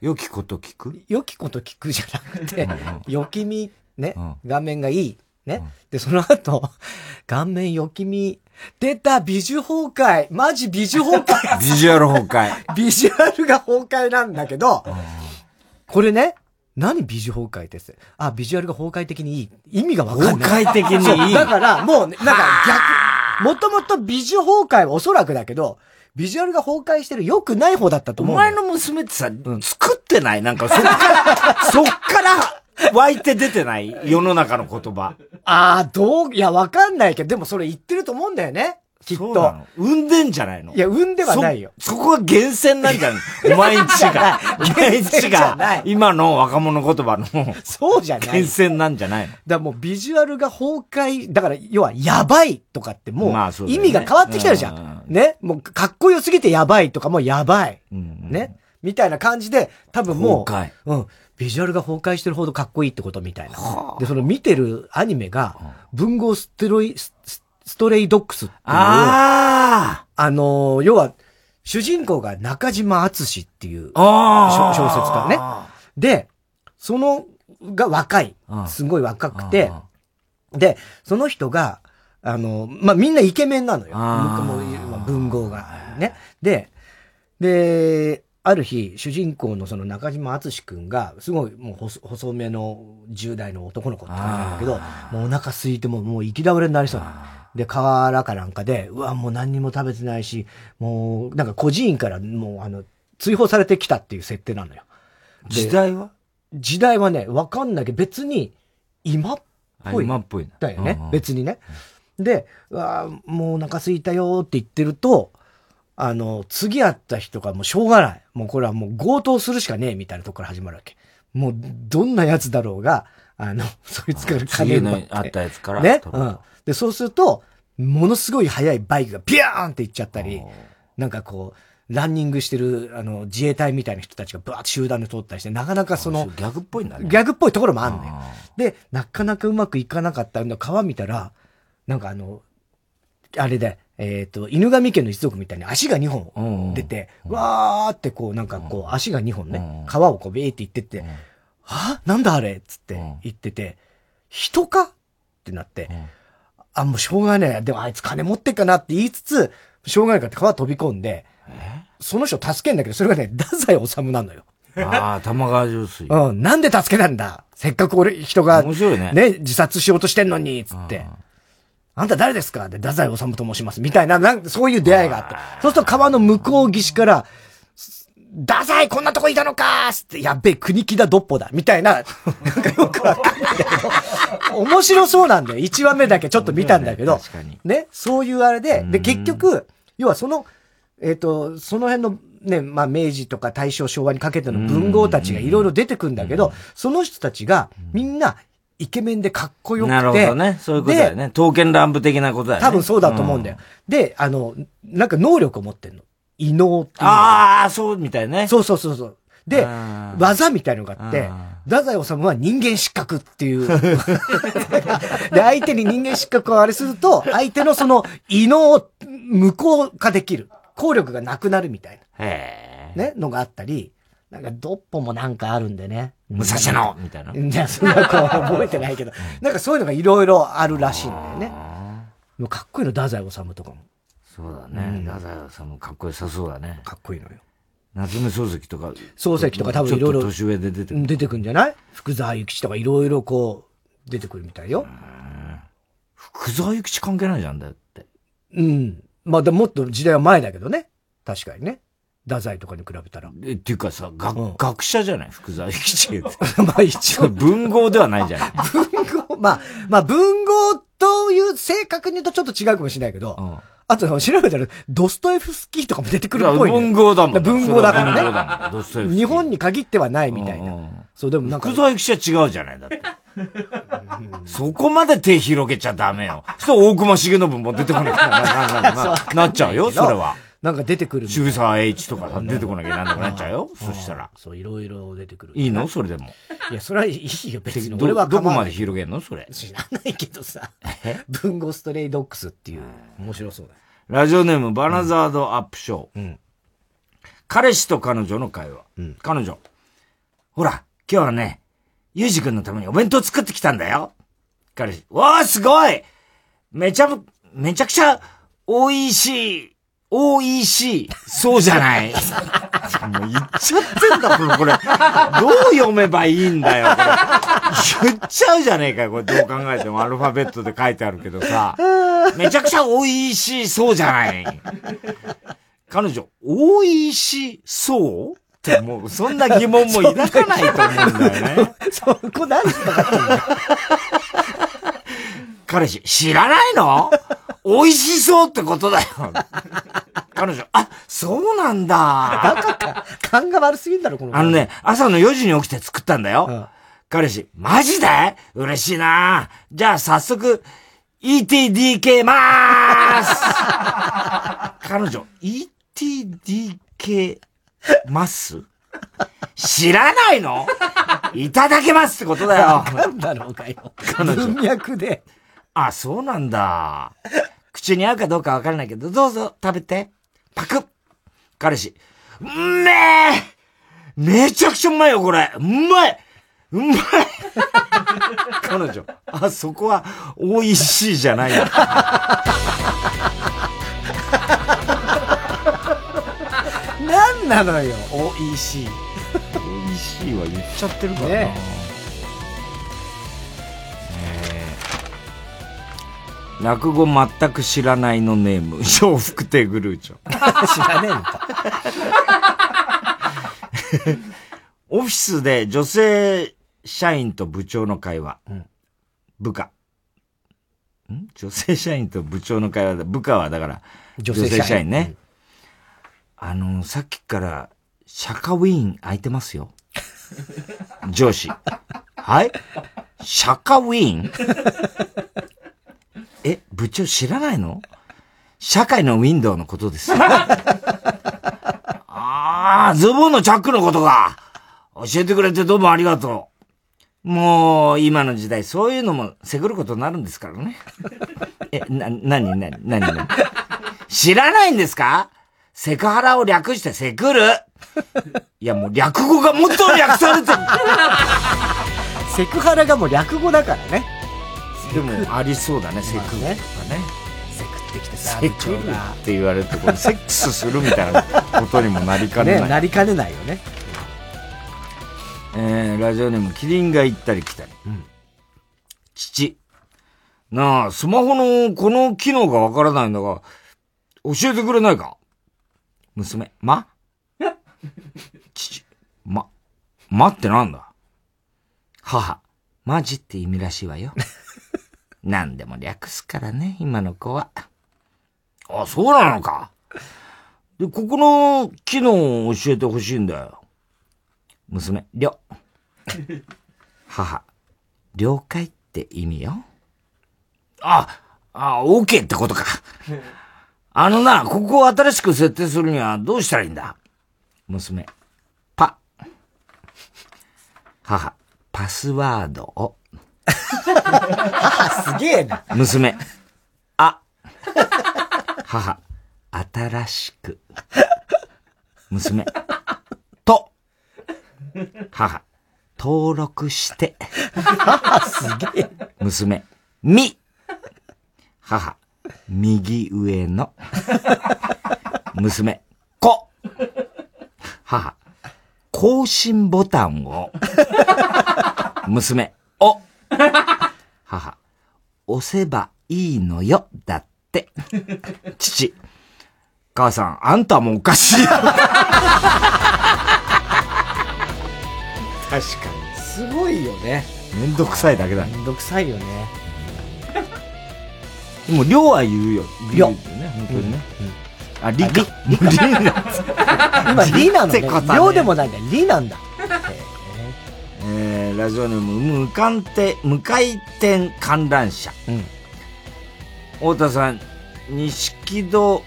良きこと聞く？良きこと聞くじゃなくて、よきみ、ね、顔面がいい。ね。で、その後、顔面よきみ、出た美女崩壊マジ美女崩壊ビジュアル崩壊。ビジュアルが崩壊なんだけど、これね、何美女崩壊ってあ、ビジュアルが崩壊的にいい。意味がわかんない。崩壊的にいいだから、もうね、なんか逆、もともと美女崩壊はおそらくだけど、ビジュアルが崩壊してる良くない方だったと思う。お前の娘ってさ、作ってない？なんかそっから、そっから湧いて出てない？世の中の言葉。ああ、どう、いや、わかんないけど、でもそれ言ってると思うんだよね。きっと産んでんじゃないのいや、産んではないよ。そ、そこが源泉なんじゃないお前んちが。お前んち源泉じゃないが、今の若者言葉のそうじゃない。源泉なんじゃないの？だからもうビジュアルが崩壊、だから要はやばいとかってもうまあそうだよね意味が変わってきてるじゃん。ね？もうかっこよすぎてやばいとかもうやばい。ね？みたいな感じで多分もう、崩うん。ビジュアルが崩壊してるほどかっこいいってことみたいな。で、その見てるアニメが、文豪ステロイ、ストレイドックスっていう、ああのー要は、主人公が中島敦っていう小小説家ね。で、その、が若いうん。すごい若くて、で、その人が、あの、まあ、みんなイケメンなのよ。あーも文豪が。ね。で、で、ある日、主人公のその中島敦くんが、すごいもう細細めの10代の男の子って感じなんだけど、もうお腹空いてもうもう行き倒れになりそうな。で、河原かなんかで、うわ、もう何にも食べてないし、もう、なんか孤児院からもうあの、追放されてきたっていう設定なのよ。で時代は？時代はね、わかんないけど、別に、今っぽい。あ今っぽいなだよね。別にね。で、うわーもうお腹空いたよーって言ってると、あの、次会った人がもうしょうがない。もうこれはもう強盗するしかねえみたいなところから始まるわけ。もう、どんな奴だろうが、あの、そいつから金次の奪。会ったやつからね？うん。で、そうすると、ものすごい速いバイクがビャーンって行っちゃったり、なんかこう、ランニングしてる、あの、自衛隊みたいな人たちがバーッと集団で通ったりして、なかなかその、ギャグっぽいんだね。ギャグっぽいところもあんのよ。で、なかなかうまくいかなかったんだ。川見たら、なんかあの、あれで、えっ、と、犬神家の一族みたいに足が2本出て、わーってこう、なんかこう、足が2本ね、川をこう、ビーって行ってって、あなんだあれっつって言ってて、人か？ってなって、あ、もうしょうがねえ。でもあいつ金持ってっかなって言いつつ、しょうがないからって川飛び込んで、その人助けんだけど、それがね、太宰治なのよ。ああ、玉川上水。うん、なんで助けたんだ？せっかく俺、人が、面白いね。自殺しようとしてんのに、つって。あんた誰ですか？で、太宰治と申します。みたいな、なんそういう出会いがあって。そうすると川の向こう岸から、太宰こんなとこいたのか！つって、やっべえ、国木だどっぽだ。みたいな、なんかよくわかんないけど、面白そうなんだよ。1話目だけちょっと見たんだけど、ね、そういうあれで、で、結局、要はその、えっ、と、その辺のね、まあ明治とか大正昭和にかけての文豪たちがいろいろ出てくるんだけど、その人たちがみんなイケメンでかっこよくて。なるほどね。そういうことだよね。刀剣乱舞的なことだよね。多分そうだと思うんだよ。で、あの、なんか能力を持ってんの。異能っていうのああ、そうみたいね。そうそうそうそう。で、技みたいのがあって、太宰治は人間失格っていう。で、相手に人間失格をあれすると、相手のその異能を無効化できる。効力がなくなるみたいな。へね、のがあったり、なんか、ドッポもなんかあるんでね。武蔵野みたいな。いや、そんなこう覚えてないけど、なんかそういうのがいろいろあるらしいんだよね。もうかっこいいの、太宰治とかも。そうだね。太宰治もかっこよさそうだね。かっこいいのよ。夏目漱石とか。漱石とか多分いろいろ。年上で出てくる。出てくんじゃない？福沢諭吉とかいろいろこう、出てくるみたいよ。福沢諭吉関係ないじゃんだって。うん。まあでももっと時代は前だけどね。確かにね。太宰とかに比べたら。え、っていうかさ、が、学者じゃない？福沢諭吉って。まあ一応。文豪ではないじゃない 文豪、まあ、まあ文豪という正確に言うとちょっと違うかもしれないけど、あと調べたら、ドストエフスキーとかも出てくるっぽい、ね。文豪だもん。文豪だからね。日本に限ってはないみたいな。そう、でもなんか。福沢諭吉は違うじゃないだって。そこまで手広げちゃダメよ。そう、大隈重信も出てこなきゃ な、な、な、な、なっちゃうよ、それは。なんか出てくる。渋沢栄一とか出てこなきゃなんなくなっちゃうよ。そしたら。そう、いろいろ出てくる。いいの？それでも。いや、それはいいよ、別に。俺はどこまで広げんの？それ。知らないけどさ。文豪ストレイドックスっていう、面白そうだよ。ラジオネーム、バナザードアップショー。彼氏と彼女の会話。彼女。ほら、今日はね、ゆうじくんのためにお弁当作ってきたんだよ。彼氏。わあ、すごいめちゃ、めちゃくちゃ、おいしい。おいしい。そうじゃない。もう言っちゃってんだ、これ。これどう読めばいいんだよ、これ。言っちゃうじゃねえかよ、これ。どう考えてもアルファベットで書いてあるけどさ。めちゃくちゃおいしい、そうじゃない。彼女、おいしそうってもう、そんな疑問も抱かないと思うんだよね。そこ何引っかかってんだよ。彼氏、知らないの？美味しそうってことだよ。彼女、あ、そうなんだ。バカか。勘が悪すぎんだろ、このあのね、朝の4時に起きて作ったんだよ。彼氏、マジで嬉しいなじゃあ早速、ETDK まーす彼女、ETDK ます？知らないの？いただけますってことだよ。なんだろうかよ。彼女文脈で。あ、そうなんだ。口に合うかどうかわからないけど、どうぞ食べて。パクッ彼氏。うんめえめちゃくちゃうまいよ、これうまいうまい 彼女。あ、そこは、美味しいじゃないよ。なんなのよ、おいしい。美味しいは言っちゃってるからな。ね落語全く知らないのネーム、笑福亭グルーチョ。知らねえのか。オフィスで女性社員と部長の会話。部下。ん？女性社員と部長の会話だ。部下はだから、女性社員ね。あの、さっきから、シャカウィーン空いてますよ。上司。はい？シャカウィーン？え、部長知らないの？社会のウィンドウのことです。ああ、ズボンのチャックのことか。教えてくれてどうもありがとう。もう、今の時代、そういうのも、せぐることになるんですからね。え、な、なになになになに知らないんですか？セクハラを略してセクる。いや、もう略語がもっと略されてる。セクハラがもう略語だからね。でも、ありそうだね、セクとかね。セクってきてさ、セクるって言われると、これセックスするみたいなことにもなりかねない。ね、なりかねないよね。えー、ラジオネーム、キリンが行ったり来たり。父。なあ、スマホのこの機能がわからないんだが、教えてくれないか娘。ま？父。ま、まってなんだ？母。マジって意味らしいわよ。何でも略すからね、今の子は。あ、そうなのか。で、ここの機能を教えてほしいんだよ。娘、りょ。母、了解って意味よ。あ、あ、OK ってことか。あのな、ここを新しく設定するにはどうしたらいいんだ娘、パ。母、パスワードを。母すげえな。娘、あ。母、新しく。娘、と。母、登録して。母すげえ。娘、み。母、右上の。娘、こ。母、更新ボタンを。娘、お。母、押せばいいのよ、だって。父、母さん、あんたもおかしい。確かに。すごいよね。めんどくさいだけだ。めんどくさいよね。でも、量は言うよ。りょ言うよね、本当にね。あ、りか。りか りな今、リなのね量でもないんだ。リなんだ。えー、ラジオネーム、無回転、無回転観覧車。太田さん、錦戸、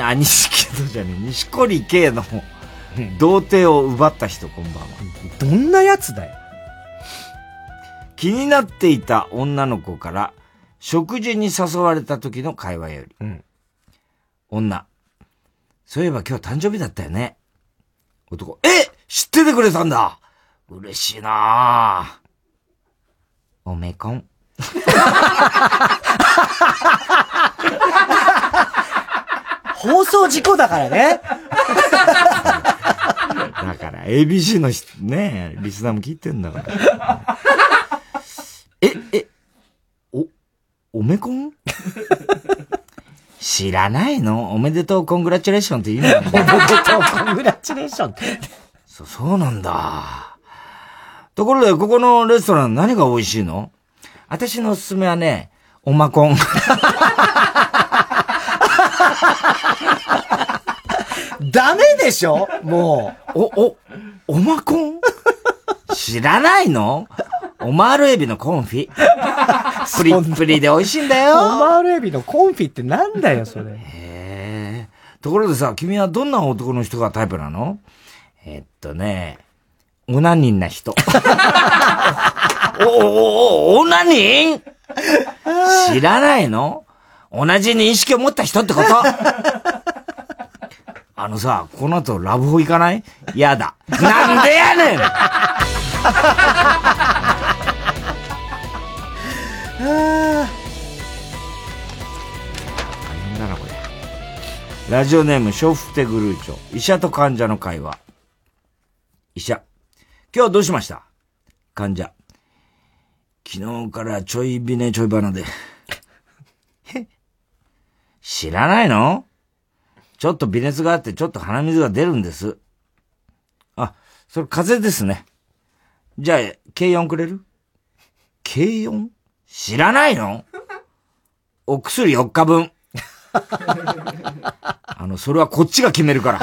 あ、錦戸じゃねえ、錦織圭の童貞を奪った人、こんばんは。どんなやつだよ。気になっていた女の子から、食事に誘われた時の会話より。女。そういえば今日誕生日だったよね。男。え知っててくれたんだ嬉しいなぁ。おめこん。放送事故だからね。だから、ABC の人、ねリスナーも聞いてんだから。え、え、お、おめこん？知らないの？おめでとうコングラチュレーションって言うの おめでとうコングラチュレーションって。そ、そうなんだ。ところで、ここのレストラン何が美味しいの？私のおすすめはね、おまこん。ダメでしょ？もう。お、お、おまこん？知らないの？オマールエビのコンフィ。プリップリで美味しいんだよ。オマールエビのコンフィってなんだよ、それ。へえ。ところでさ、君はどんな男の人がタイプなの？えっとね、オナニンな人。お、お、お、オナニン知らないの？同じ認識を持った人ってこと？あのさ、この後ラブホ行かない？やだ。なんでやねん大変だな、これ。ラジオネーム、笑福亭グルーチョ。医者と患者の会話。医者。今日はどうしました？患者。昨日からちょいビネちょいバナで。知らないの？ちょっと微熱があってちょっと鼻水が出るんです。あ、それ風邪ですね。じゃあ、軽音くれる？軽音？知らないの？お薬4日分。あの、それはこっちが決めるから。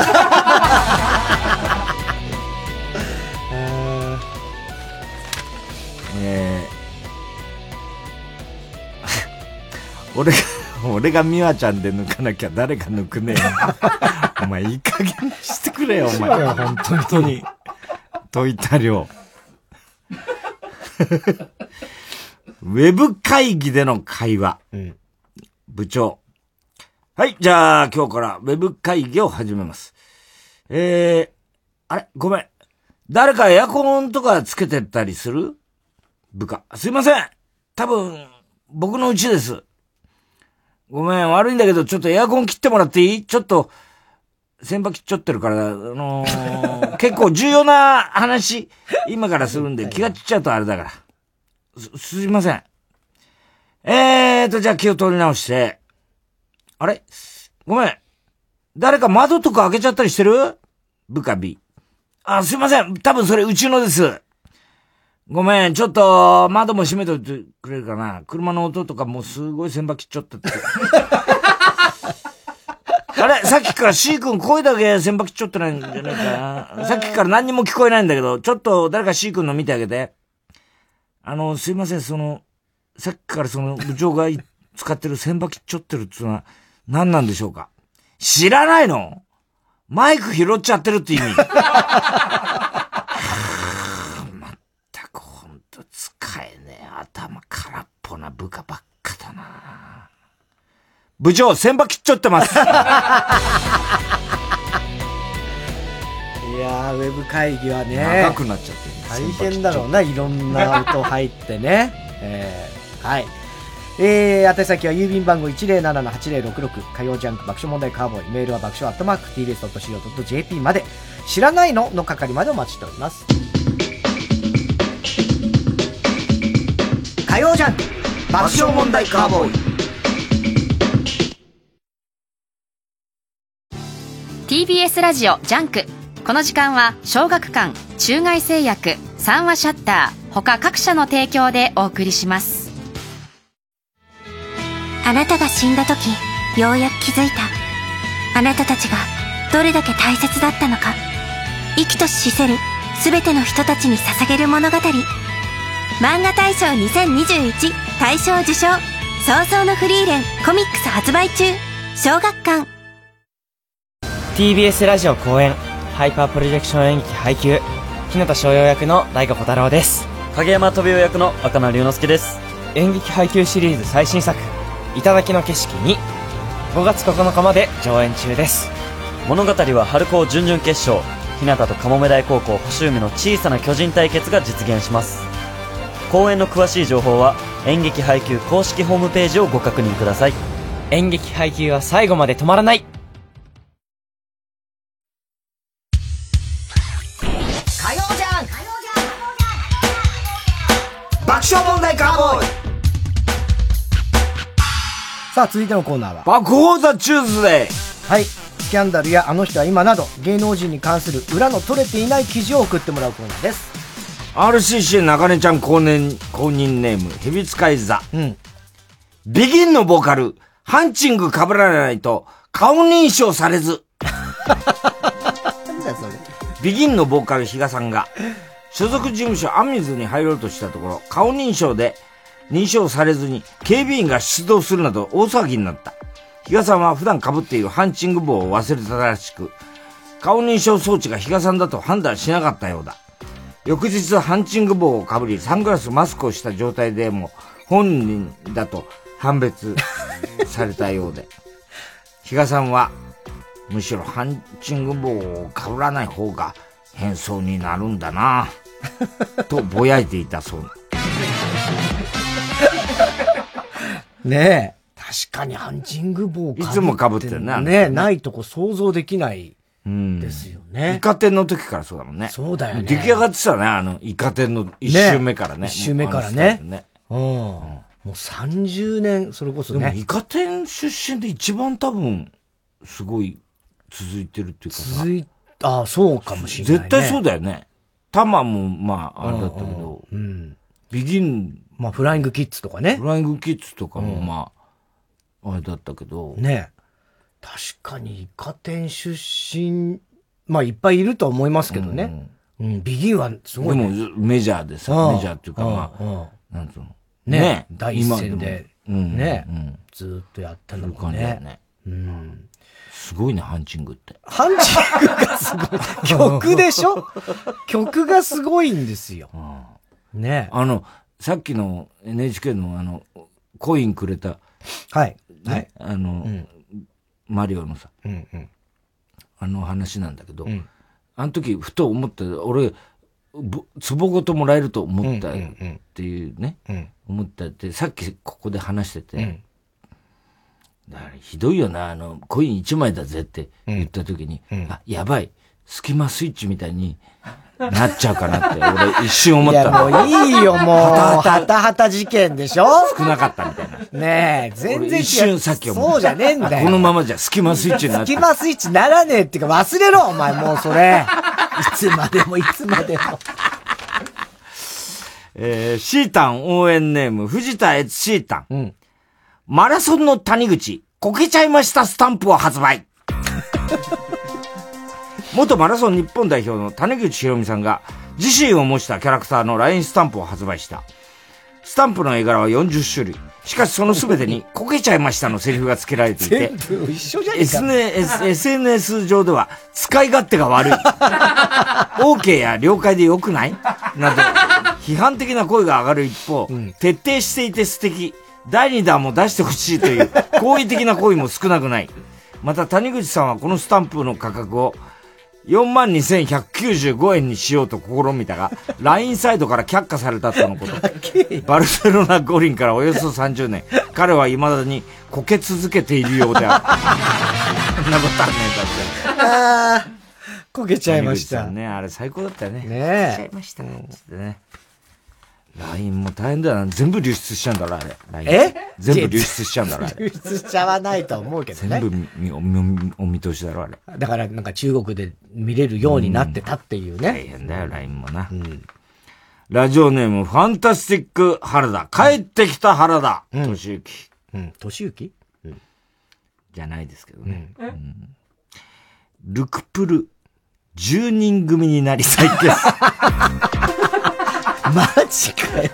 俺が、俺が美和ちゃんで抜かなきゃ誰が抜くねえ。お前いい加減にしてくれよ、お前。本本当に。解いた量。ウェブ会議での会話。部長。はい、じゃあ今日からウェブ会議を始めます。えー、あれ？ごめん。誰かエアコンとかつけてったりする？部下。すいません。多分、僕のうちです。ごめん、悪いんだけど、ちょっとエアコン切ってもらっていい？ちょっと、先場切っちゃってるから、あのー 結構重要な話、今からするんで気が散っちゃうとあれだから。す、すいません。えーと、じゃあ気を取り直して。あれ？ごめん。誰か窓とか開けちゃったりしてる？部下 B。あ、すいません。多分それうちのです。ごめん、ちょっと窓も閉めといてくれるかな。車の音とかもうすごい千羽切っちゃったって。あれさっきから C 君声だけ先発ちょっとないんじゃないかな。さっきから何にも聞こえないんだけど、ちょっと誰か C 君の見てあげて。あの、すいません、その、さっきからその部長がい使ってる先発ちょってるっていうのは何なんでしょうか？知らないの？マイク拾っちゃってるって意味。まったくほんと使えねえ頭空っぽな部下ばっかだな。部長、先場切っちゃってます。いやー、ウェブ会議はね。長くなっちゃってる大変だろうな、いろんな音入ってね。えー、はい。えー、宛先は郵便番号107-8066火曜ジャンク爆笑問題カーボーイメールは爆笑アットマーク tbs.co.jp まで知らないの？の係までお待ちしております火曜ジャンク爆笑問題カーボーイ。TBS ラジオジャンク。この時間は小学館中外製薬三和シヤッター他各社の提供でお送りします。あなたが死んだ時ようやく気づいた。あなたたちがどれだけ大切だったのか。生きとし死せる全ての人たちに捧げる物語漫画大賞2021大賞受賞早々のフリーレンコミックス発売中小学館。TBS ラジオ公演ハイパープロジェクション演劇配給日向翔陽役の大悟小太郎です。影山飛雄役の赤名龍之介です。演劇配給シリーズ最新作「頂の景色に」5月9日まで上演中です。物語は春高準々決勝日向とかもめ大高校星海の小さな巨人対決が実現します公演の詳しい情報は演劇配給公式ホームページをご確認ください。演劇配給は最後まで止まらない。火曜ジャンク爆笑問題カーボーイ。さあ、続いてのコーナーは。爆報ザチューズデーはい。スキャンダルやあの人は今など芸能人に関する裏の取れていない記事を送ってもらうコーナーです。RCC 中根ちゃん公認公認ネーム、ヘビ使い座。ビギンのボーカル、ハンチング被らないと顔認証されず。なんだよそれ。ビギンのボーカル比嘉さんが、所属事務所アミズに入ろうとしたところ、顔認証で認証されずに警備員が出動するなど大騒ぎになった。比嘉さんは普段被っているハンチング帽を忘れたらしく、顔認証装置が比嘉さんだと判断しなかったようだ。翌日ハンチング帽をかぶり、サングラスマスクをした状態でも本人だと判別されたようで。比嘉さんは、むしろハンチング帽をかぶらない方が変装になるんだなとぼやいていたそうだ。ねえ。確かにハンチング帽いつも被ってるねねないとこ想像できないうん。ですよね。イカ天の時からそうだもんね。そうだよね出来上がってたね、あの、イカ天の一周目からね。一周目からね。うん。もう30年、それこそでも、ね。イカ天出身で一番多分、すごい続いてるっていうかさ。続い、ああ、そうかもしれない、ね。絶対そうだよね。タマも、まあ、あれだったけど、うん。ビギン、まあ、フライングキッズとかね。フライングキッズとかも、うんまあ、あれだったけど、ね確かにイカ天出身、まあいっぱいいるとは思いますけどね。うん、ビギンはすごい、ね。でも、メジャーでさ、うんメジャーっていうか、まうんうんあ、なんつうの？ね第一今線で、もうんね、うんずーっとやってんもんね。感じだよね。うん。すごいね、ハンチングって。ハンチングがすごい。曲でしょ？曲がすごいんですよ。ねあの、さっきの NHK のあの、コインくれた、はい。ね、はいあの、うんマリオのさ、うんうん。あの話なんだけど、ん。あの時ふと思った、俺、ぼ壺ごともらえると思ったっうんうんうん。ていうね、うん。思ったって、さっきここで話してて、うん。だからひどいよな、あの、コイン1枚だぜって言った時に、あ、やばい、スキマスイッチみたいになっちゃうかなって、俺一瞬思ったの。いや、もういいよ、もう。はたははたはた事件でしょ？少なかったみたいな。ねえ、全然違う。俺一瞬さっき思ったそうじゃねえんだよ。このままじゃスキマスイッチになってスキマスイッチならねえっていうか忘れろ、お前もうそれ。いつまでもいつまでも。えー、シータン応援ネーム、藤田悦シータン。うん。マラソンの谷口、こけちゃいましたスタンプを発売。元マラソン日本代表の谷口博美さんが自身を模したキャラクターの LINE スタンプを発売した。スタンプの絵柄は40種類。しかしその全てに、こけちゃいましたのセリフが付けられていて。SNS, SNS 上では使い勝手が悪い。OK や了解でよくない？など、批判的な声が上がる一方、徹底していて素敵。第2弾も出してほしいという好意的な声も少なくない。また谷口さんはこのスタンプの価格を42,195円にしようと試みたが、LINE サイドから却下されたとのこと。バルセロナ五輪からおよそ30年、彼は未だにこけ続けているようである。そんなことはねえだって。ああ、こけちゃいました。ね、あれ最高だったよね。ねえこけちゃいました。ね。LINE も大変だよな。全部流出しちゃうんだろ、あれ。え？全部流出しちゃうんだろ、あれ。流出しちゃわないと思うけどね全。部みおみお見通しだろ、あれ。だからなんか中国で見れるようになってたっていうね。大変だよ、LINE もな。ラジオネーム、ファンタスティック原田。帰ってきた原田。としゆき。うん、としゆきじゃないですけどね。うんルクプル、10人組になり再結。マジかよ。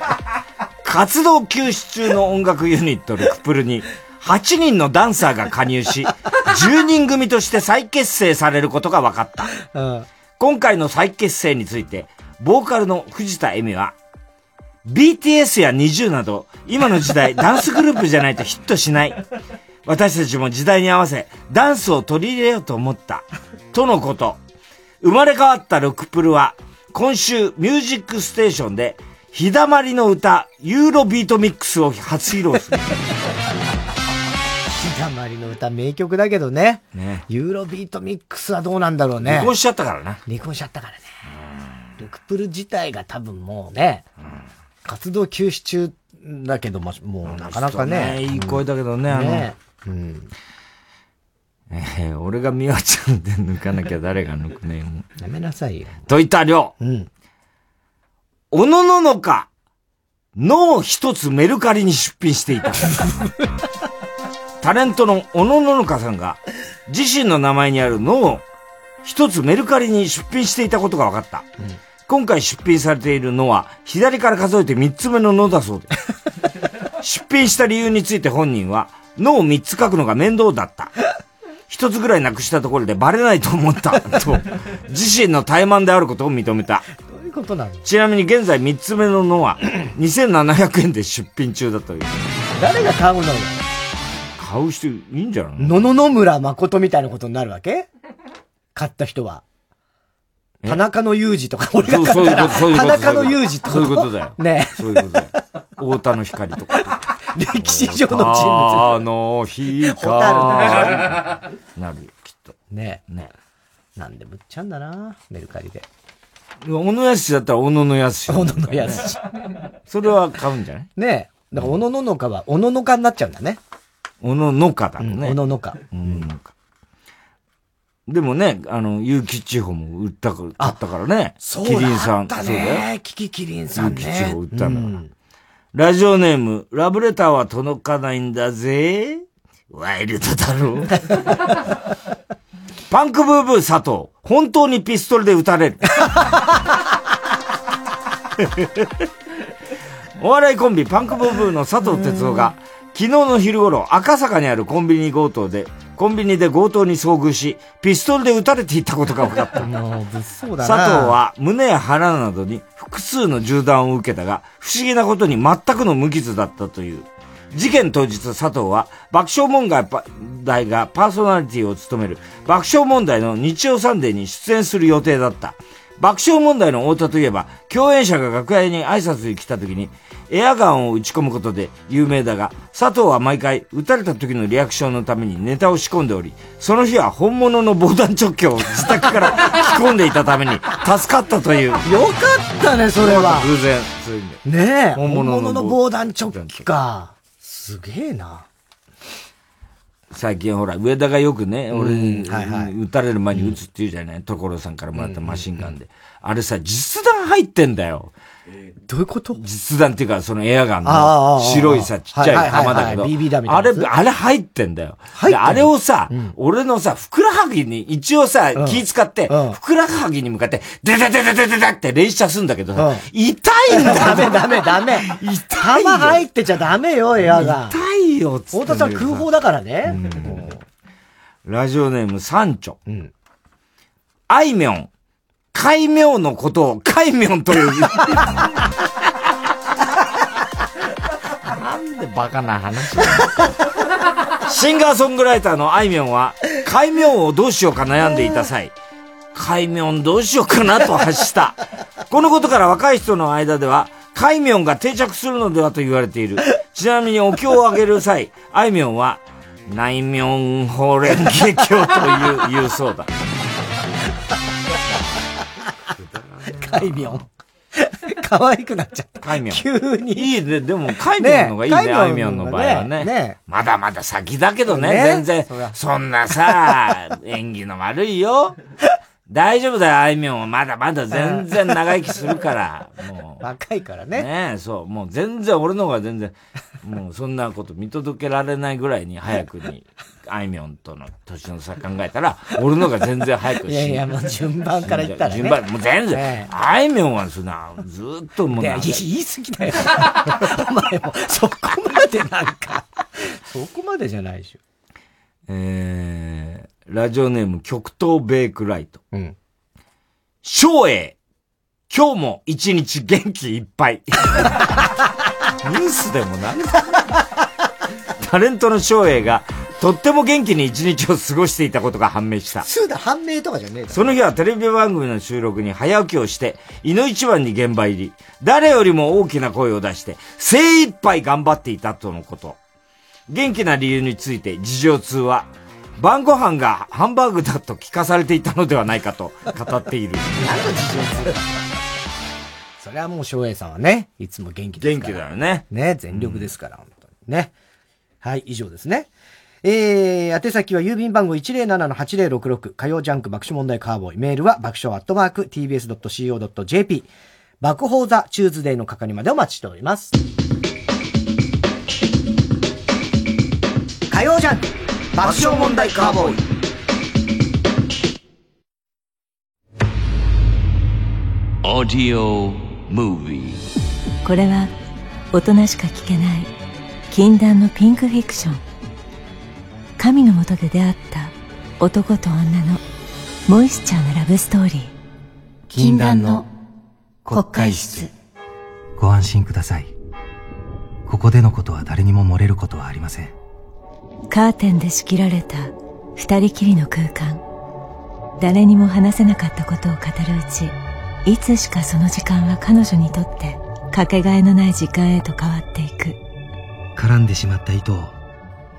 活動休止中の音楽ユニットルクプルに8人のダンサーが加入し、10人組として再結成されることが分かった。うん。今回の再結成について、ボーカルの藤田恵美は、BTS や NiziU など、今の時代ダンスグループじゃないとヒットしない。私たちも時代に合わせ、ダンスを取り入れようと思った。とのこと。生まれ変わったル・クプルは、今週、ミュージックステーションで、日だまりの歌、ユーロビートミックスを初披露する。日だまりの歌名曲だけどね。ね。ユーロビートミックスはどうなんだろうね。離婚しちゃったからな。離婚しちゃったからね。ル・クプル自体が多分もうね、活動休止中だけど、まもうなかなかね。いい声だけどね、あの、ねうん。えー俺が美和ちゃんで抜かなきゃ誰が抜くねもうやめなさいよ。といった量。うん。おのののか、脳一つメルカリに出品していた。タレントの小野ののかさんが、自身の名前にある脳を一つメルカリに出品していたことが分かった。今回出品されているのは、左から数えて三つ目ののだそうで。出品した理由について本人は、のを三つ書くのが面倒だった。一つぐらいなくしたところでバレないと思った。と、自身の怠慢であることを認めた。どういうことなの？ちなみに現在3つ目ののは 2700円で出品中だという。誰が買うのよ？買う人いいんじゃない野々野村誠みたいなことになるわけ？買った人は。田中の裕二とか、俺が買ったら、田中の裕二と？か。そういうことだよ。ねそういうことだよ。太田の光とか。歴史上の人物。あの光。ホタルななるよ、きっと。ねねなんでも売っちゃうんだな、メルカリで。小野康だったら小野の康。小野の康。それは買うんじゃない？ねえ。だから、おのののかは、おののかになっちゃうんだね。小野のかだもんね。おののか。うん。でもね、あの、結城地方も売ったから、買ったからね。そうキリンさん。そうだよ。ね。キキキリンさんね。結城地方売ったんだから。ラジオネーム、ラブレターは届かないんだぜ。ワイルドだろう。パンクブーブー佐藤、本当にピストルで撃たれる。お笑いコンビパンクブーブーの佐藤哲夫が、昨日の昼頃、赤坂にあるコンビニ強盗で、コンビニで強盗に遭遇し、ピストルで撃たれていたことが分かった。もう、物騒だな。佐藤は胸や腹などに複数の銃弾を受けたが、不思議なことに全くの無傷だったという。事件当日佐藤は爆笑問題がパーソナリティを務める爆笑問題の日曜サンデーに出演する予定だった。爆笑問題の太田といえば、共演者が楽屋に挨拶に来た時に、エアガンを打ち込むことで有名だが、佐藤は毎回撃たれた時のリアクションのためにネタを仕込んでおり、その日は本物の防弾チョッキを自宅から着込んでいたために助かったという。よかったね、それは。偶然。そういう意味でねえ。本物の防弾チョッキか。すげえな。最近ほら、上田がよくね、俺に、はいはい撃たれる前に撃つって言うじゃない、所さんからもらったマシンガンで。あれさ、実弾入ってんだよ。どういうこと？実弾っていうか、そのエアガンの白いさ、ちっちゃい弾だけど、あれ、あれ入ってんだよ。あれをさ、俺のさ、ふくらはぎに、一応さ、うん気使って、ふくらはぎに向かって、でででででででって連射すんだけどさうん、痛いんだよ。ダメダメダメ。痛いよ弾入ってちゃダメよ、エアが。痛いよ、つって太田さん空砲だからね。ラジオネーム、サンチョ。あいみょん。海名のことを海名という。なんでバカな話シンガーソングライターのあいみょんは、海名をどうしようか悩んでいた際、海名どうしようかなと発した。このことから若い人の間では、海名が定着するのではと言われている。ちなみにお経をあげる際、あいみょんは、内名法蓮華経という、言うそうだ。海名。可愛くなっちゃった。海名。急に。いいね。でも、海名の方がいいね、あいみょんの場合はね。ねまだまだ先だけどね、ね全然そ。んなさ、演技の悪いよ。大丈夫だよ、あいみょんは。まだまだ全然長生きするから。もう若いから。ね。ねえ、そう。もう全然、俺の方が全然、もうそんなこと見届けられないぐらいに早くに、あいみょんとの年の差考えたら、俺の方が全然早くいやいや、もう順番から言ったらね。順番、もう全然ね、あいみょんはそんな、ずーっともういや、な言い言い過ぎだよ。お前も、そこまでなんか、そこまでじゃないでしょ。えー、ラジオネーム極東ベイクライト。うん。翔英、今日も一日元気いっぱい。ニュースでもなんだタレントの翔英が、とっても元気に一日を過ごしていたことが判明した。そうだ、判明とかじゃねえだろ。その日はテレビ番組の収録に早起きをして、井の一番に現場入り、誰よりも大きな声を出して、精一杯頑張っていたとのこと。元気な理由について事情通は、晩ご飯がハンバーグだと聞かされていたのではないかと語っている。それはもう翔英さんはね、いつも元気ですから。元気だよね。ね、全力ですから、本当にね。はい、以上ですね。えー、宛先は郵便番号107-8066火曜ジャンク爆笑問題カーボーイ。メールは爆笑アットマーク tbs.co.jp 爆報ザチューズデーの係までお待ちしております。火曜ジャンク爆笑問題カーボーイ。Audio Movie これは大人しか聞けない禁断のピンクフィクション神のもとで出会った男と女のモイスチャーなラブストーリー禁断の国会室ご安心ください。ここでのことは誰にも漏れることはありません。カーテンで仕切られた二人きりの空間誰にも話せなかったことを語るうちいつしかその時間は彼女にとってかけがえのない時間へと変わっていく絡んでしまった糸を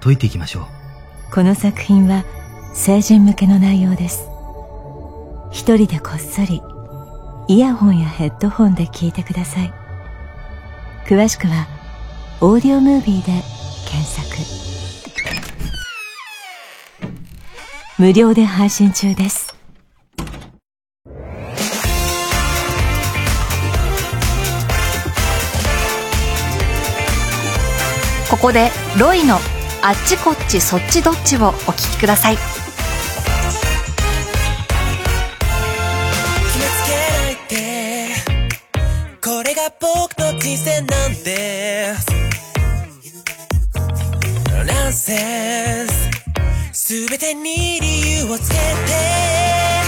解いていきましょうこの作品は成人向けの内容です。一人でこっそりイヤホンやヘッドホンで聞いてください。詳しくはオーディオムービーで検索。無料で配信中です。ここでロイのあっちこっちそっちどっちをお聞きください。決めつけないでこれが僕の人生なんでナンセンス。全てに理由をつけて。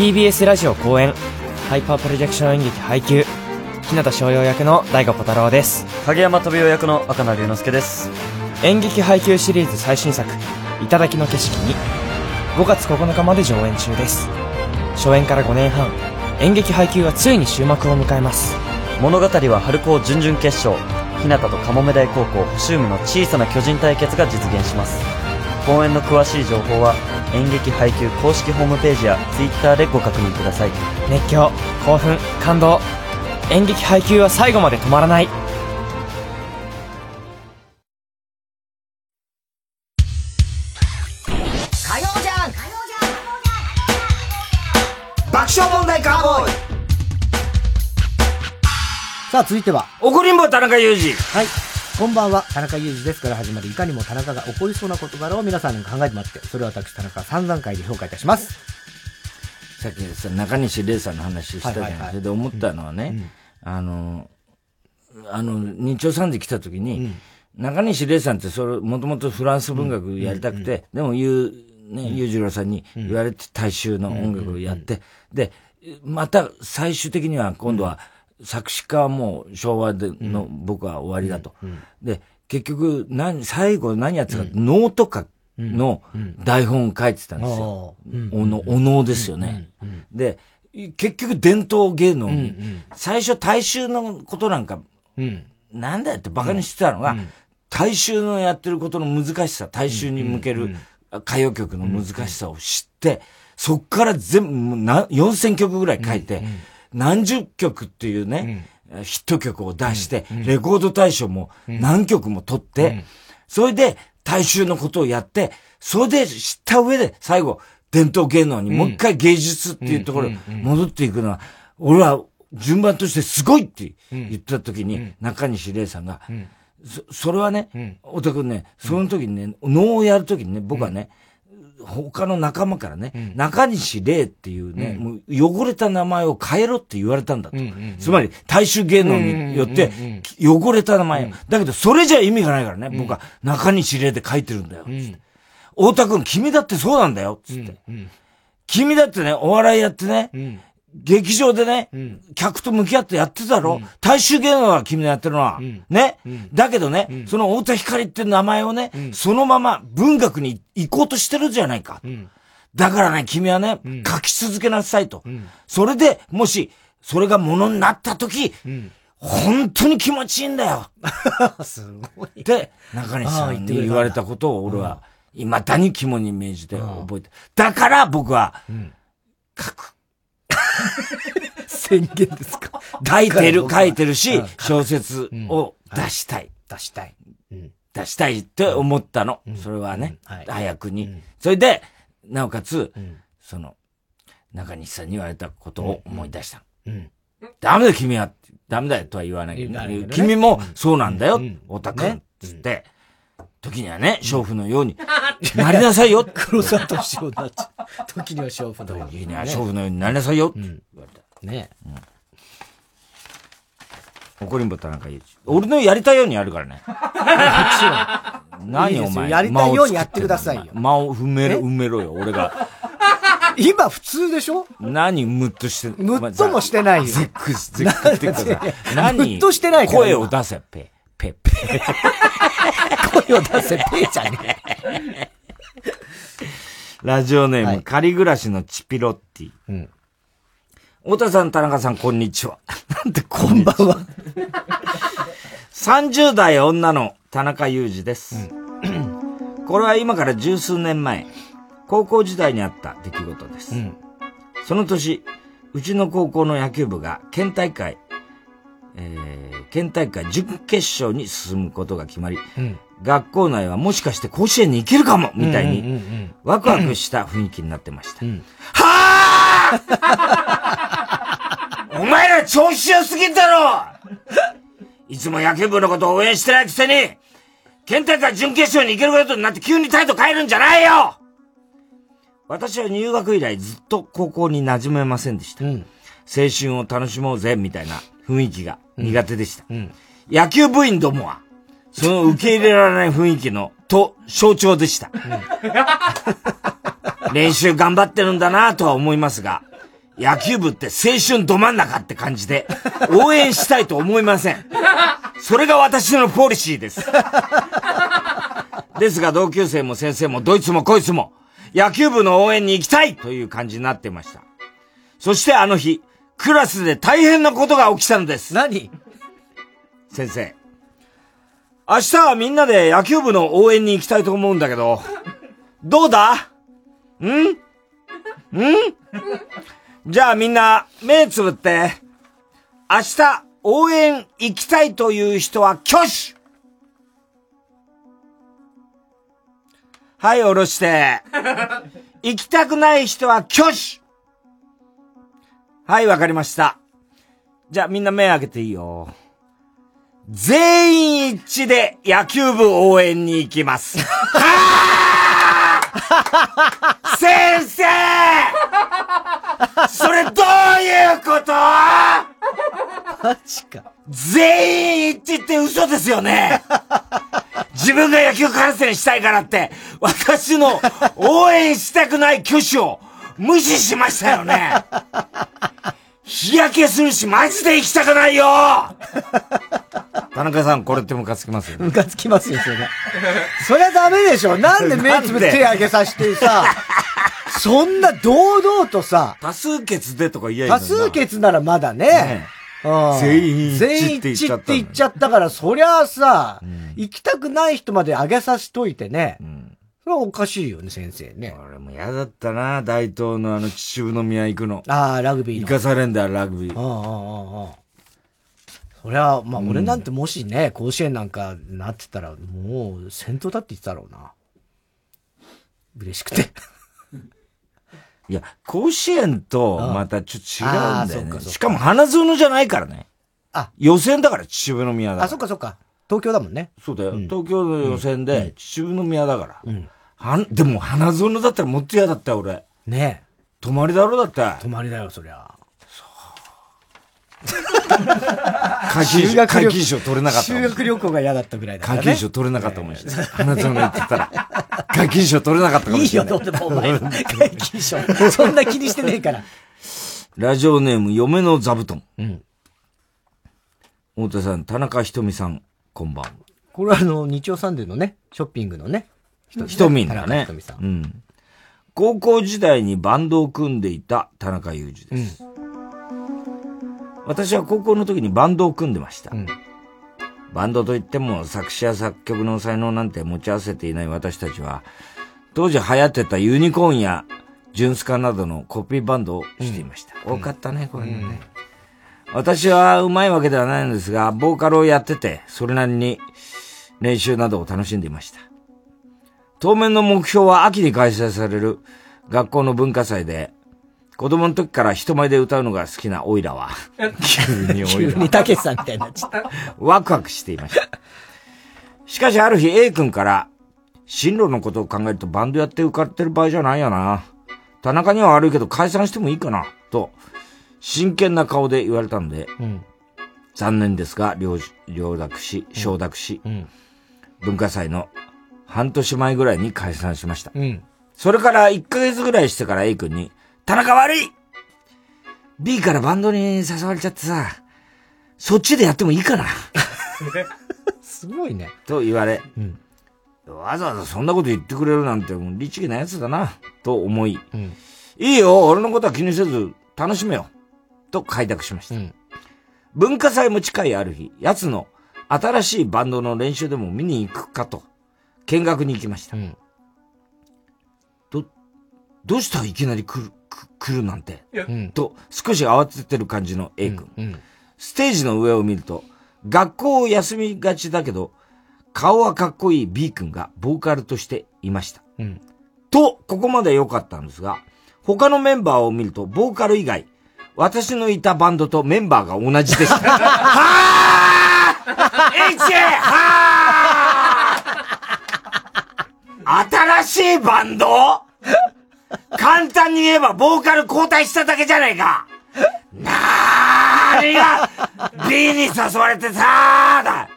TBS ラジオ公演ハイパープロジェクション演劇配給日向翔陽役の大悟小太郎です。影山飛雄役の赤名龍之介です。演劇配給シリーズ最新作「頂の景色に」5月9日まで上演中です。初演から5年半演劇配給はついに終幕を迎えます。物語は春高準々決勝日向とカモメ大高校星海の小さな巨人対決が実現します。公演の詳しい情報は演劇配給公式ホームページや Twitter でご確認ください熱狂興奮感動演劇配給は最後まで止まらない火曜じゃん爆笑問題カーボーイさあ、続いては。怒りんぼ田中裕二。はい。こんばんは、田中裕二ですから始まる、いかにも田中が起こりそうな事柄を皆さんに考えてもらって、それを私、田中3段階で評価いたします。さっきさ、中西礼さんの話したじゃん。はいはいはい。それで思ったのはね、あの、あの、日曜三時来た時に、中西礼さんってそれ、もともとフランス文学やりたくて、でもゆう、ね、裕次郎さんに言われて大衆の音楽をやって、で、また最終的には今度は作詞家はもう昭和での僕は終わりだと。で、結局、何、最後何やってたか、ノートかの台本を書いてたんですよ。おの、お能ですよね。で、結局伝統芸能に、最初大衆のことなんか、なんだよって馬鹿にしてたのが、大衆のやってることの難しさ、大衆に向ける歌謡曲の難しさを知って、そっから全部、もうな4000曲ぐらい書いて、何十曲っていうね、ヒット曲を出して、レコード大賞も何曲も取って、それで大衆のことをやって、それで知った上で最後、伝統芸能にもう一回芸術っていうところに戻っていくのは、俺は順番としてすごいって言った時に、中西礼さんが、そそれはね、太田君ね、その時にね、能をやる時にね、僕はね、他の仲間からね、中西礼っていうね、もう汚れた名前を変えろって言われたんだと。つまり、大衆芸能によって、汚れた名前。を。だけど、それじゃ意味がないからね、僕は。中西礼で書いてるんだよ。つって。太田君、君だってそうなんだよ。つって。君だってね、お笑いやってね、劇場でね、客と向き合ってやってたろ、大衆芸能は君のやってるのは。ね、だけどね、その太田光って名前をね、そのまま文学に行こうとしてるじゃないか。だからね、君はね、書き続けなさいと。それで、もし、それがものになった時、本当に気持ちいいんだよ。すごい。って、中西さんに言われたことを俺は、未だに肝に銘じて覚えて。だから僕は、宣言ですか？書いてる、書いてるしうん、小説を出したい。出したい。出したいって思ったの。それはね、早くに。それで、なおかつ、その、中西さんに言われたことを思い出した。ダメだよ、君は。ダメだよ、とは言わないけど君もそうなんだよ、太田君。つって、時にはね、娼婦のように、なりなさいよ。黒沢敏夫になっちゃう。時には娼婦のよう時には娼婦のようになりなさいよ。って言われた。ね怒りんぼ田中裕二。俺のやりたいようにやるからね。何お前。やりたいようにやってくださいよ間を埋めろ、え？埋めろよ、俺が。今普通でしょ？何ムッとして、ムッともしてないよゼックス、ゼックっていうかさ何？ムッとしてないから声を出せ、ペ、ペ、ペ。声を出せ、ペーちゃんね。ラジオネーム、仮暮らしのチピロッティ。太田さん、田中さん、こんにちは。なんでこんばんは。30代女の田中裕二です。これは今から十数年前、高校時代にあった出来事です。その年、うちの高校の野球部が県大会、えー、県大会準決勝に進むことが決まり、学校内はもしかして甲子園に行けるかもみたいうんうんうんうにん、ワクワクした雰囲気になってました。お前ら調子良すぎんだろ！いつも野球部のことを応援してないくせに、県大会準決勝に行けることになって急に態度変えるんじゃないよ！私は入学以来ずっと高校に馴染めませんでした。青春を楽しもうぜみたいな雰囲気が苦手でした。野球部員どもは、その受け入れられない雰囲気の、と、象徴でした。練習頑張ってるんだなとは思いますが、野球部って青春ど真ん中って感じで、応援したいと思いません。それが私のポリシーです。ですが同級生も先生もどいつもこいつも、野球部の応援に行きたいという感じになってました。そしてあの日、クラスで大変なことが起きたのです。何？先生。明日はみんなで野球部の応援に行きたいと思うんだけど、どうだ？ん？ん？じゃあみんな目つぶって、明日応援行きたいという人は挙手。はい、下ろして。行きたくない人は挙手はい、わかりました。じゃあみんな目開けていいよ。全員一致で野球部応援に行きます。先生それどういうこと？マジか。全員一致って嘘ですよね自分が野球観戦したいからって、私の応援したくない挙手を無視しましたよね日焼けするしマジで行きたくないよ田中さん、これってムカつきますよね。ムカつきますよ、それ。そりゃダメでしょ。なんで目つぶって手上げさせてさ、そんな堂々とさ、多数決でとか言えば多数決ならまだね。うん全員一致全員って言っちゃったから、そりゃあさ、行きたくない人まで上げさせといてね。それはおかしいよね、先生ね。俺も嫌だったな、大東のあの秩父宮行くの。ああ、ラグビーの。行かされんだよ、ラグビー。ああ、ああ、ああ。そりゃ、まあ、俺なんてもしね、甲子園なんかなってたら、もう、先頭だって言ってたろうな。嬉しくて。いや、甲子園とまたちょっと違うんだよああそっか。かねしかも花園じゃないからね。あ、予選だから秩父宮だから。あ、そっかそっか。東京だもんね。そうだよ。東京の予選で秩父宮だから。はん、でも花園だったらもっと嫌だったよ、俺。ねえ。泊まりだろ、だって。泊まりだよ、そりゃ。皆勤賞、皆勤賞取れなかった。修学旅行が嫌だったぐらいだからね。皆勤賞取れなかったもんし。花園行ってたら。皆勤賞取れなかったかもしれない。いいよ、どうでもお前は。皆勤賞。そんな気にしてねえから。ラジオネーム、嫁の座布団。うん。太田さん、田中ひとみさん、こんばんは。これはあの、日曜サンデーのね、ショッピングのね。ひとみんだねさ。んうん。高校時代にバンドを組んでいた田中裕二です。私は高校の時にバンドを組んでました。バンドといっても作詞や作曲の才能なんて持ち合わせていない私たちは、当時流行ってたユニコーンやジュンスカなどのコピーバンドをしていました。多かったね、こういうのね。私は上手いわけではないのですが、ボーカルをやってて、それなりに練習などを楽しんでいました。当面の目標は秋に開催される学校の文化祭で、子供の時から人前で歌うのが好きなオイラは、急にオイラ。急にたけしさんみたいになっちゃった。ワクワクしていました。しかしある日 A 君から、進路のことを考えるとバンドやって受かってる場合じゃないよな。田中には悪いけど解散してもいいかな。と、真剣な顔で言われたので、うん。残念ですが、両、両諾し、承諾し、文化祭の半年前ぐらいに解散しました。うん。それから1ヶ月ぐらいしてから A 君に、田中悪い !B からバンドに誘われちゃってさ、そっちでやってもいいかな すごいね。と言われ、うんわざわざそんなこと言ってくれるなんて、もう律儀なやつだな、と思い、いいよ、俺のことは気にせず、楽しめよ、と開拓しました。文化祭も近いある日、奴の新しいバンドの練習でも見に行くかと、見学に行きました。ど、どうしたいきなり来る、く来るなんて、と、少し慌ててる感じの A 君。ステージの上を見ると、学校を休みがちだけど、顔はかっこいい B 君がボーカルとしていました。うん。と、ここまで良かったんですが、他のメンバーを見ると、ボーカル以外、私のいたバンドとメンバーが同じでした。はぁ !H! はぁ新しいバンド簡単に言えばボーカル交代しただけじゃないかなーにが B に誘われてさーだ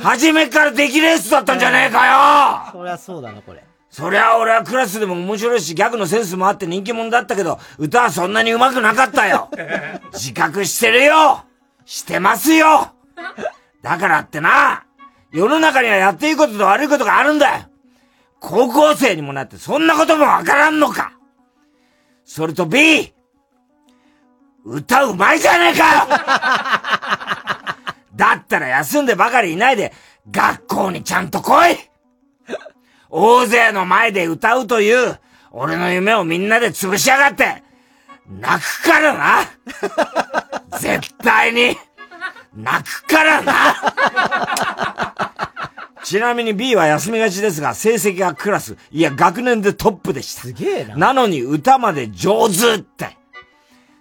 初めから出来レースだったんじゃねえかよそりゃそうだな、これ。そりゃ俺はクラスでも面白いし、ギャグのセンスもあって人気者だったけど、歌はそんなに上手くなかったよ。自覚してるよ。してますよ。だからってな、世の中にはやっていいことと悪いことがあるんだよ。高校生にもなってそんなこともわからんのか。それと B! 歌うまいじゃねえかよ。だったら休んでばかりいないで、学校にちゃんと来い大勢の前で歌うという、俺の夢をみんなで潰しやがって、泣くからな絶対に泣くからなちなみに B は休みがちですが、成績がクラス、いや学年でトップでした。すげえな。なのに歌まで上手って。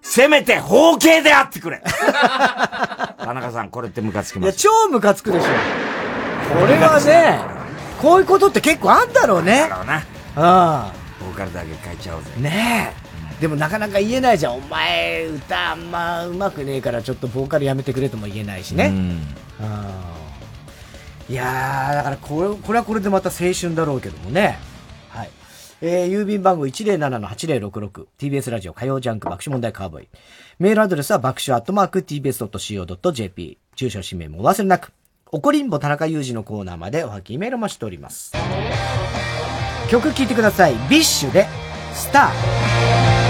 せめて包茎であってくれ田中さん、これってムカつきいや、ます。超ムカつくでしょ。これはね、こういうことって結構あんだろうね。だろうな。あボーカルだけ変えちゃおうぜ。あ。ねえ。でもなかなか言えないじゃん。お前、歌あんま上手くねえからちょっとボーカルやめてくれとも言えないしね。あーいやー、だからこれ、これはこれでまた青春だろうけどもね。はい。えー、郵便番号107-8066、TBS ラジオ火曜ジャンク爆笑問題カーボーイ。メールアドレスは爆笑アットマーク TBS.CO.JP。住所氏名もお忘れなく。おこりんぼ田中裕二のコーナーまでおハガキメールもしております。曲聴いてください。 BiSH で、スター。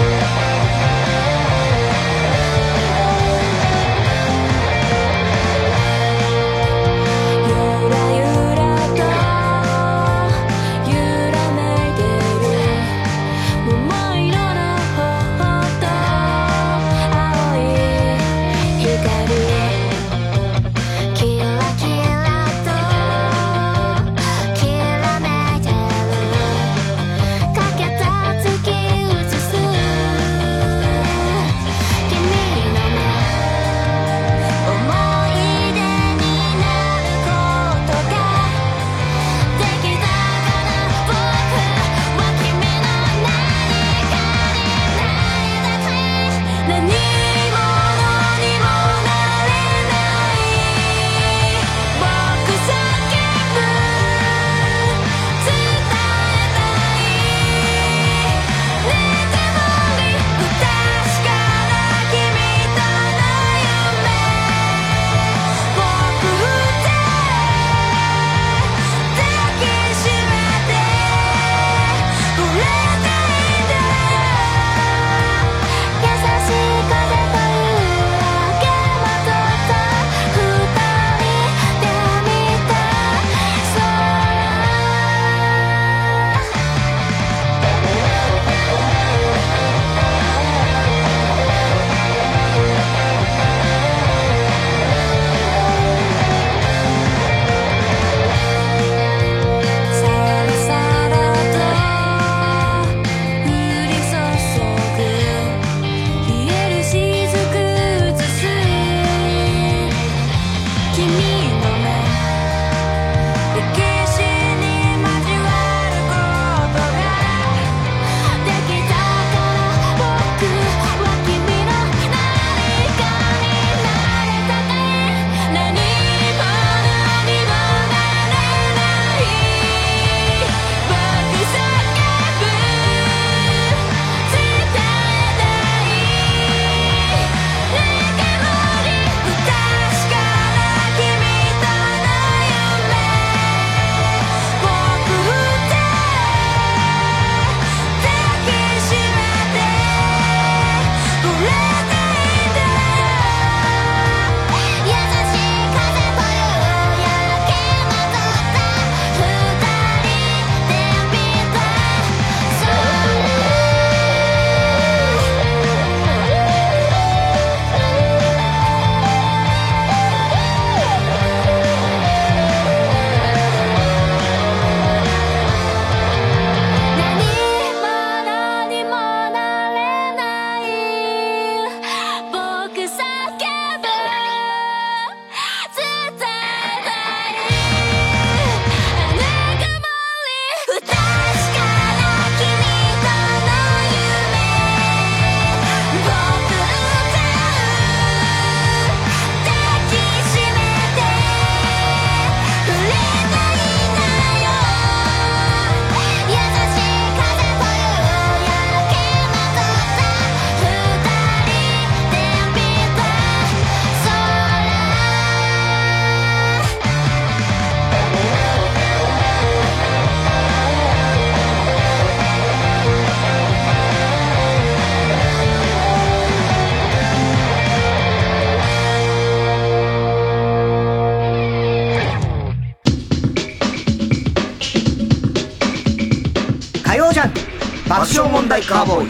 カーボー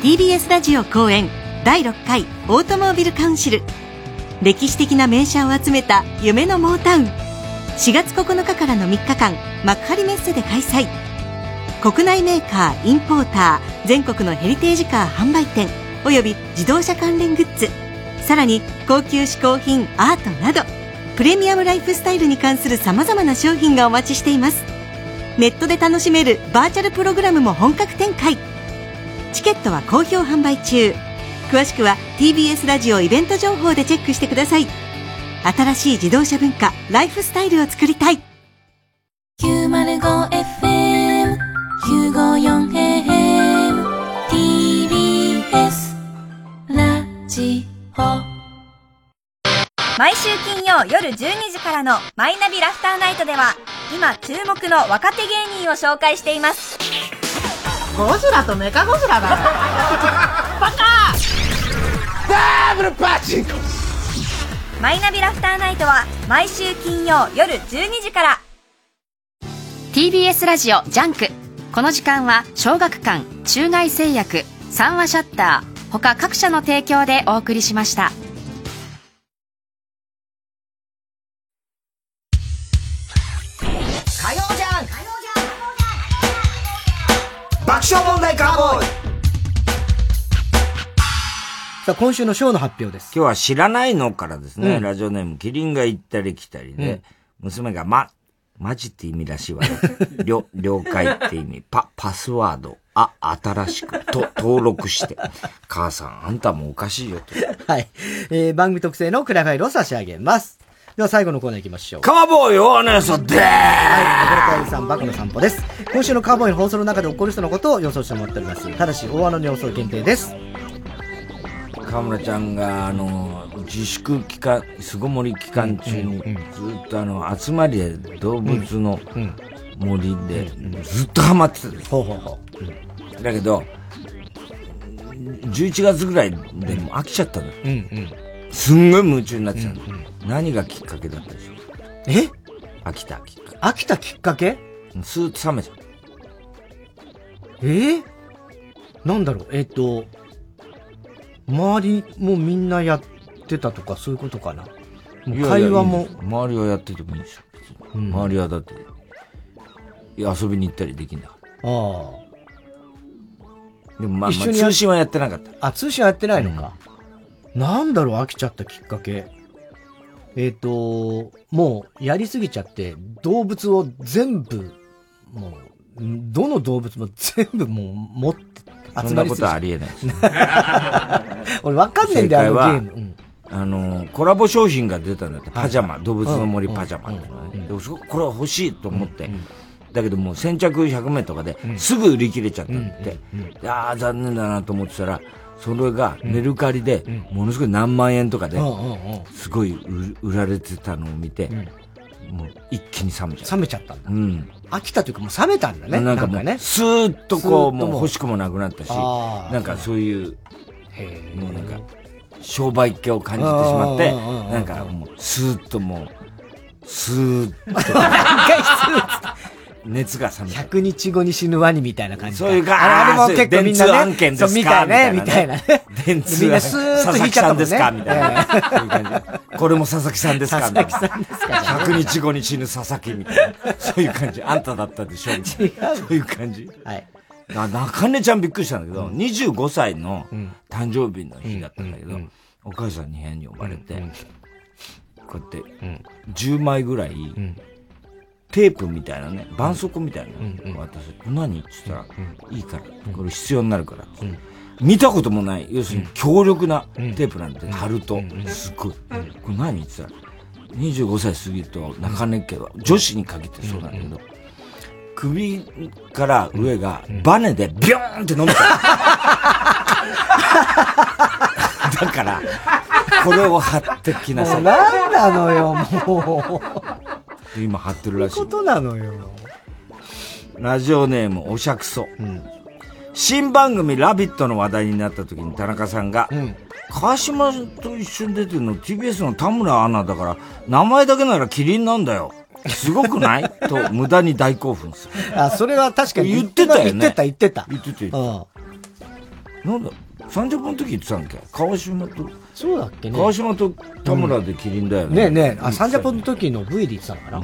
イ TBS ラジオ公演第6回オートモービルカウンシル。歴史的な名車を集めた夢のモータウン。4月9日からの3日間幕張メッセで開催。国内メーカーインポーター全国のヘリテージカー販売店および自動車関連グッズ。さらに高級嗜好品アートなどプレミアムライフスタイルに関する様々な商品がお待ちしています。ネットで楽しめるバーチャルプログラムも本格展開。チケットは好評販売中。詳しくは TBS ラジオイベント情報でチェックしてください。新しい自動車文化ライフスタイルを作りたい。905FM 954AM TBS ラジオ。毎週金曜夜12時からの「マイナビラフターナイト」では今注目の若手芸人を紹介しています。ゴジラとメカゴジラだバカ！ダブルパチンコマイナビラフターナイトは毎週金曜夜12時から。TBS ラジオジャンク。この時間は小学館中外製薬三話シャッター他各社の提供でお送りしましたさあ、今週のショーの発表です。今日は知らないのからですね、うんラジオネーム、キリンが行ったり来たりで、娘がま、マジって意味らしいわね。了、了解って意味。パ、パスワード、あ、新しく、と、登録して。母さん、あんたもおかしいよと。はい。えー、番組特製のクラファイルを差し上げます。では最後のコーナー行きましょう。カーボーイおねそでーはい、小倉さん、バクの散歩です。今週のカーボーイの放送の中で起こる人のことを予想してもらっております。ただし、大穴の予想限定です。河村ちゃんが、あの、自粛期間、巣ごもり期間中に、ずっとあの、集まりで動物の森で、ずっとハマってたんです。ほうほうほう。だけど、11月ぐらいでもう飽きちゃったの。うんうん。すんごい夢中になってたの。何がきっかけだったでしょう？え？飽きたきっかけ。飽きたきっかけ？スーッと冷めた。え？ー、なんだろう、えっ、と、周りもみんなやってたとかそういうことかな？もういやいや会話もいい周りはやっててもいいでしょ。別に周りはだって、遊びに行ったりできんだから。あでもまあ、まあ、通信はやってなかった。あ。あ、通信はやってないのか。なんだろう、飽きちゃったきっかけ。えっ、と、もうやりすぎちゃって、動物を全部、もう、どの動物も全部もう持って、そんなことはありえないですね。俺わかんねえんだよ、あのゲーム。うんあの、コラボ商品が出たんだって、はい。パジャマ、動物の森うん。パジャマってのがね。これは欲しいと思って、だけどもう先着100名とかで、すぐ売り切れちゃったんだって。でああ、残念だなと思ってたら、それがメルカリで、ものすごい何万円とかですごい売売られてたのを見て、もう一気に冷めちゃった。冷めちゃったんだ。うん。飽きたというかもう冷めたんだね。なんかもう、ね。スーッとこう、もう。欲しくもなくなったし、なんかそういう、もうなんか、商売気を感じてしまってなんかもう、スーッともう、スーッと、何回スー熱が冷めた。100日後に死ぬワニみたいな感じか。そういうか、あれも結構みんなね。電通案件ですか？みたいね、みたいなね。電通みんなスーッと引いちゃったもんね。佐々木さんですか？みたいな。そういう感じ。これも佐々木さんですか？みたいな。佐々木さんですか？100日後に死ぬ佐々木みたいな。そういう感じ。あんただったでしょ？みたいな。そういう感じ。はい。あ中根ちゃんびっくりしたんだけど、25歳の誕生日の日だったんだけど、お母さんに部屋に呼ばれて、こうやって、10枚ぐらい、テープみたいなね、絆創膏みたいなの。渡す。何って言ったら、いいから、これ必要になるから。見たこともない、要するに強力なテープなんで、貼ると、すっごい。これ何って言ったら、25歳過ぎると中根家は、女子に限ってそうなんだけど、首から上がバネでビューンって伸びた。だから、これを貼ってきなさい。もう何なのよ、もう。今貼ってるらしい。ことなのよ。ラジオネーム、おしゃくそ。新番組、ラビットの話題になった時に田中さんが、川島と一緒に出てるの TBS の田村アナだから、名前だけならキリンなんだよ。すごくない？と、無駄に大興奮する。あ、それは確かに言ってたよね。言ってた、言ってた。言ってた、言ってた。なんだ、三十分の時言ってたんけ？川島と。そうだっけね。川島と田村でキリンだよね。ねえねえ、あ、三十分の時の V で言ってたのかな？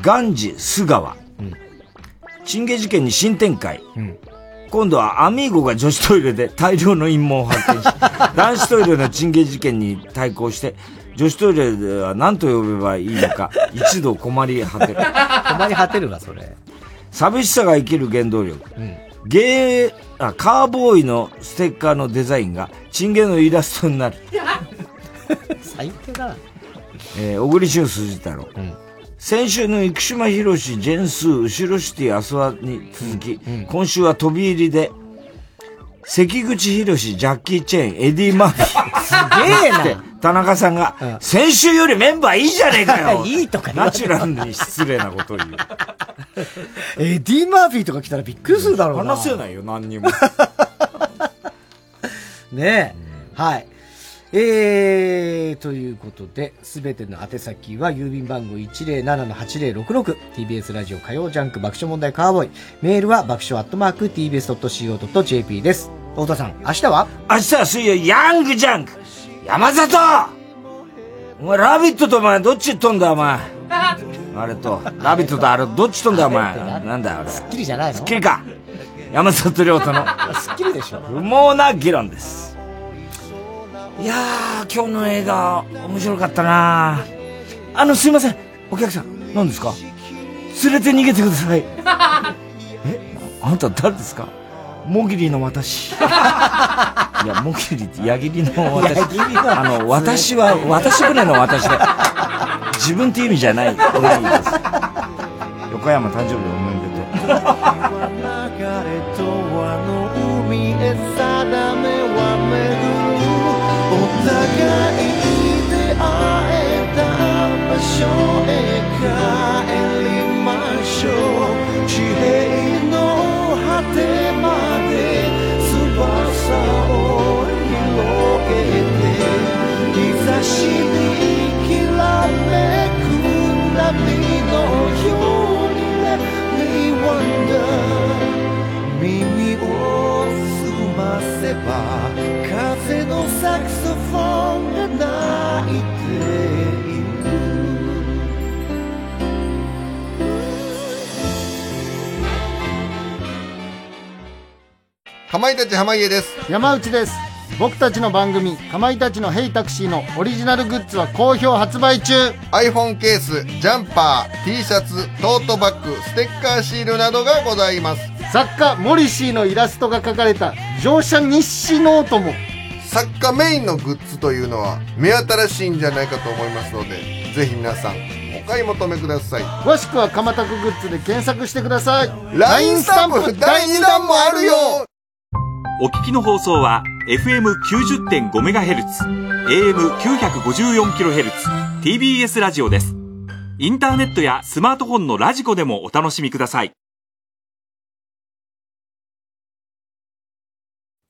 ガンジ・スガワ。チンゲ事件に新展開。今度はアミーゴが女子トイレで大量の陰謀を発見し、男子トイレのチンゲ事件に対抗して、女子トイレでは何と呼べばいいのか、一度困り果てる。困り果てるわ、それ。寂しさが生きる原動力。うん。ゲー、あ、カーボーイのステッカーのデザインが、チンゲのイラストになる。最低だ。えー、小栗旬筋太郎。先週の生島博士、ジェンスー、後ろシティ、アスワに続き、今週は飛び入りで、関口博士、ジャッキー・チェーン、エディ・マーフィー。すげえな田中さんが、先週よりメンバーいいじゃねえかよ いいとかナチュラルに失礼なことを言う。エディ・マーフィーとか来たらびっくりするだろうな。話せないよ、何にも。ねえ。はい。えー、ということで、すべての宛先は郵便番号 107-8066TBS ラジオ火曜ジャンク爆笑問題カーボーイ。メールは爆笑アットマーク TBS.CO.JP です。太田さん、明日は？明日は水曜、ヤングジャンク山里お前、ラビットとお前、どっち行っとんだ、お前?あれと、ラビットとあれ、どっち行っとんだ、お前?なんだよ、あれ。スッキリじゃないの?スッキリか。山里亮太の、スッキリでしょ。不毛な議論です。いやー、今日の映画、面白かったなあの、すいません。お客さん、何ですか?連れて逃げてください。えあんた誰ですか?もぎりの私。いや、もぎり矢切の私。あの、私は、私船の私で。自分って意味じゃない。俺でいいです。横山誕生日おめでとかまいたち濱家です。山内です。僕たちの番組「かまいたちのヘイタクシー」のオリジナルグッズは好評発売中。iPhone ケースジャンパー T シャツトートバッグステッカーシールなどがございます。作家モリシーのイラストが描かれた乗車日誌ノートも作家メインのグッズというのは目新しいんじゃないかと思いますのでぜひ皆さんお買い求めください詳しくはかまたくグッズで検索してください LINE スタンプ第2弾もあるよお聞きの放送は FM90.5MHz、AM954kHz、TBS ラジオです。インターネットやスマートフォンのラジコでもお楽しみください。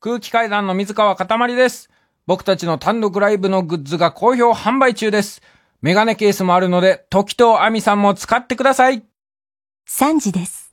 空気階段の水川かたまりです。僕たちの単独ライブのグッズが好評販売中です。メガネケースもあるので、時とあみさんも使ってください。3時です。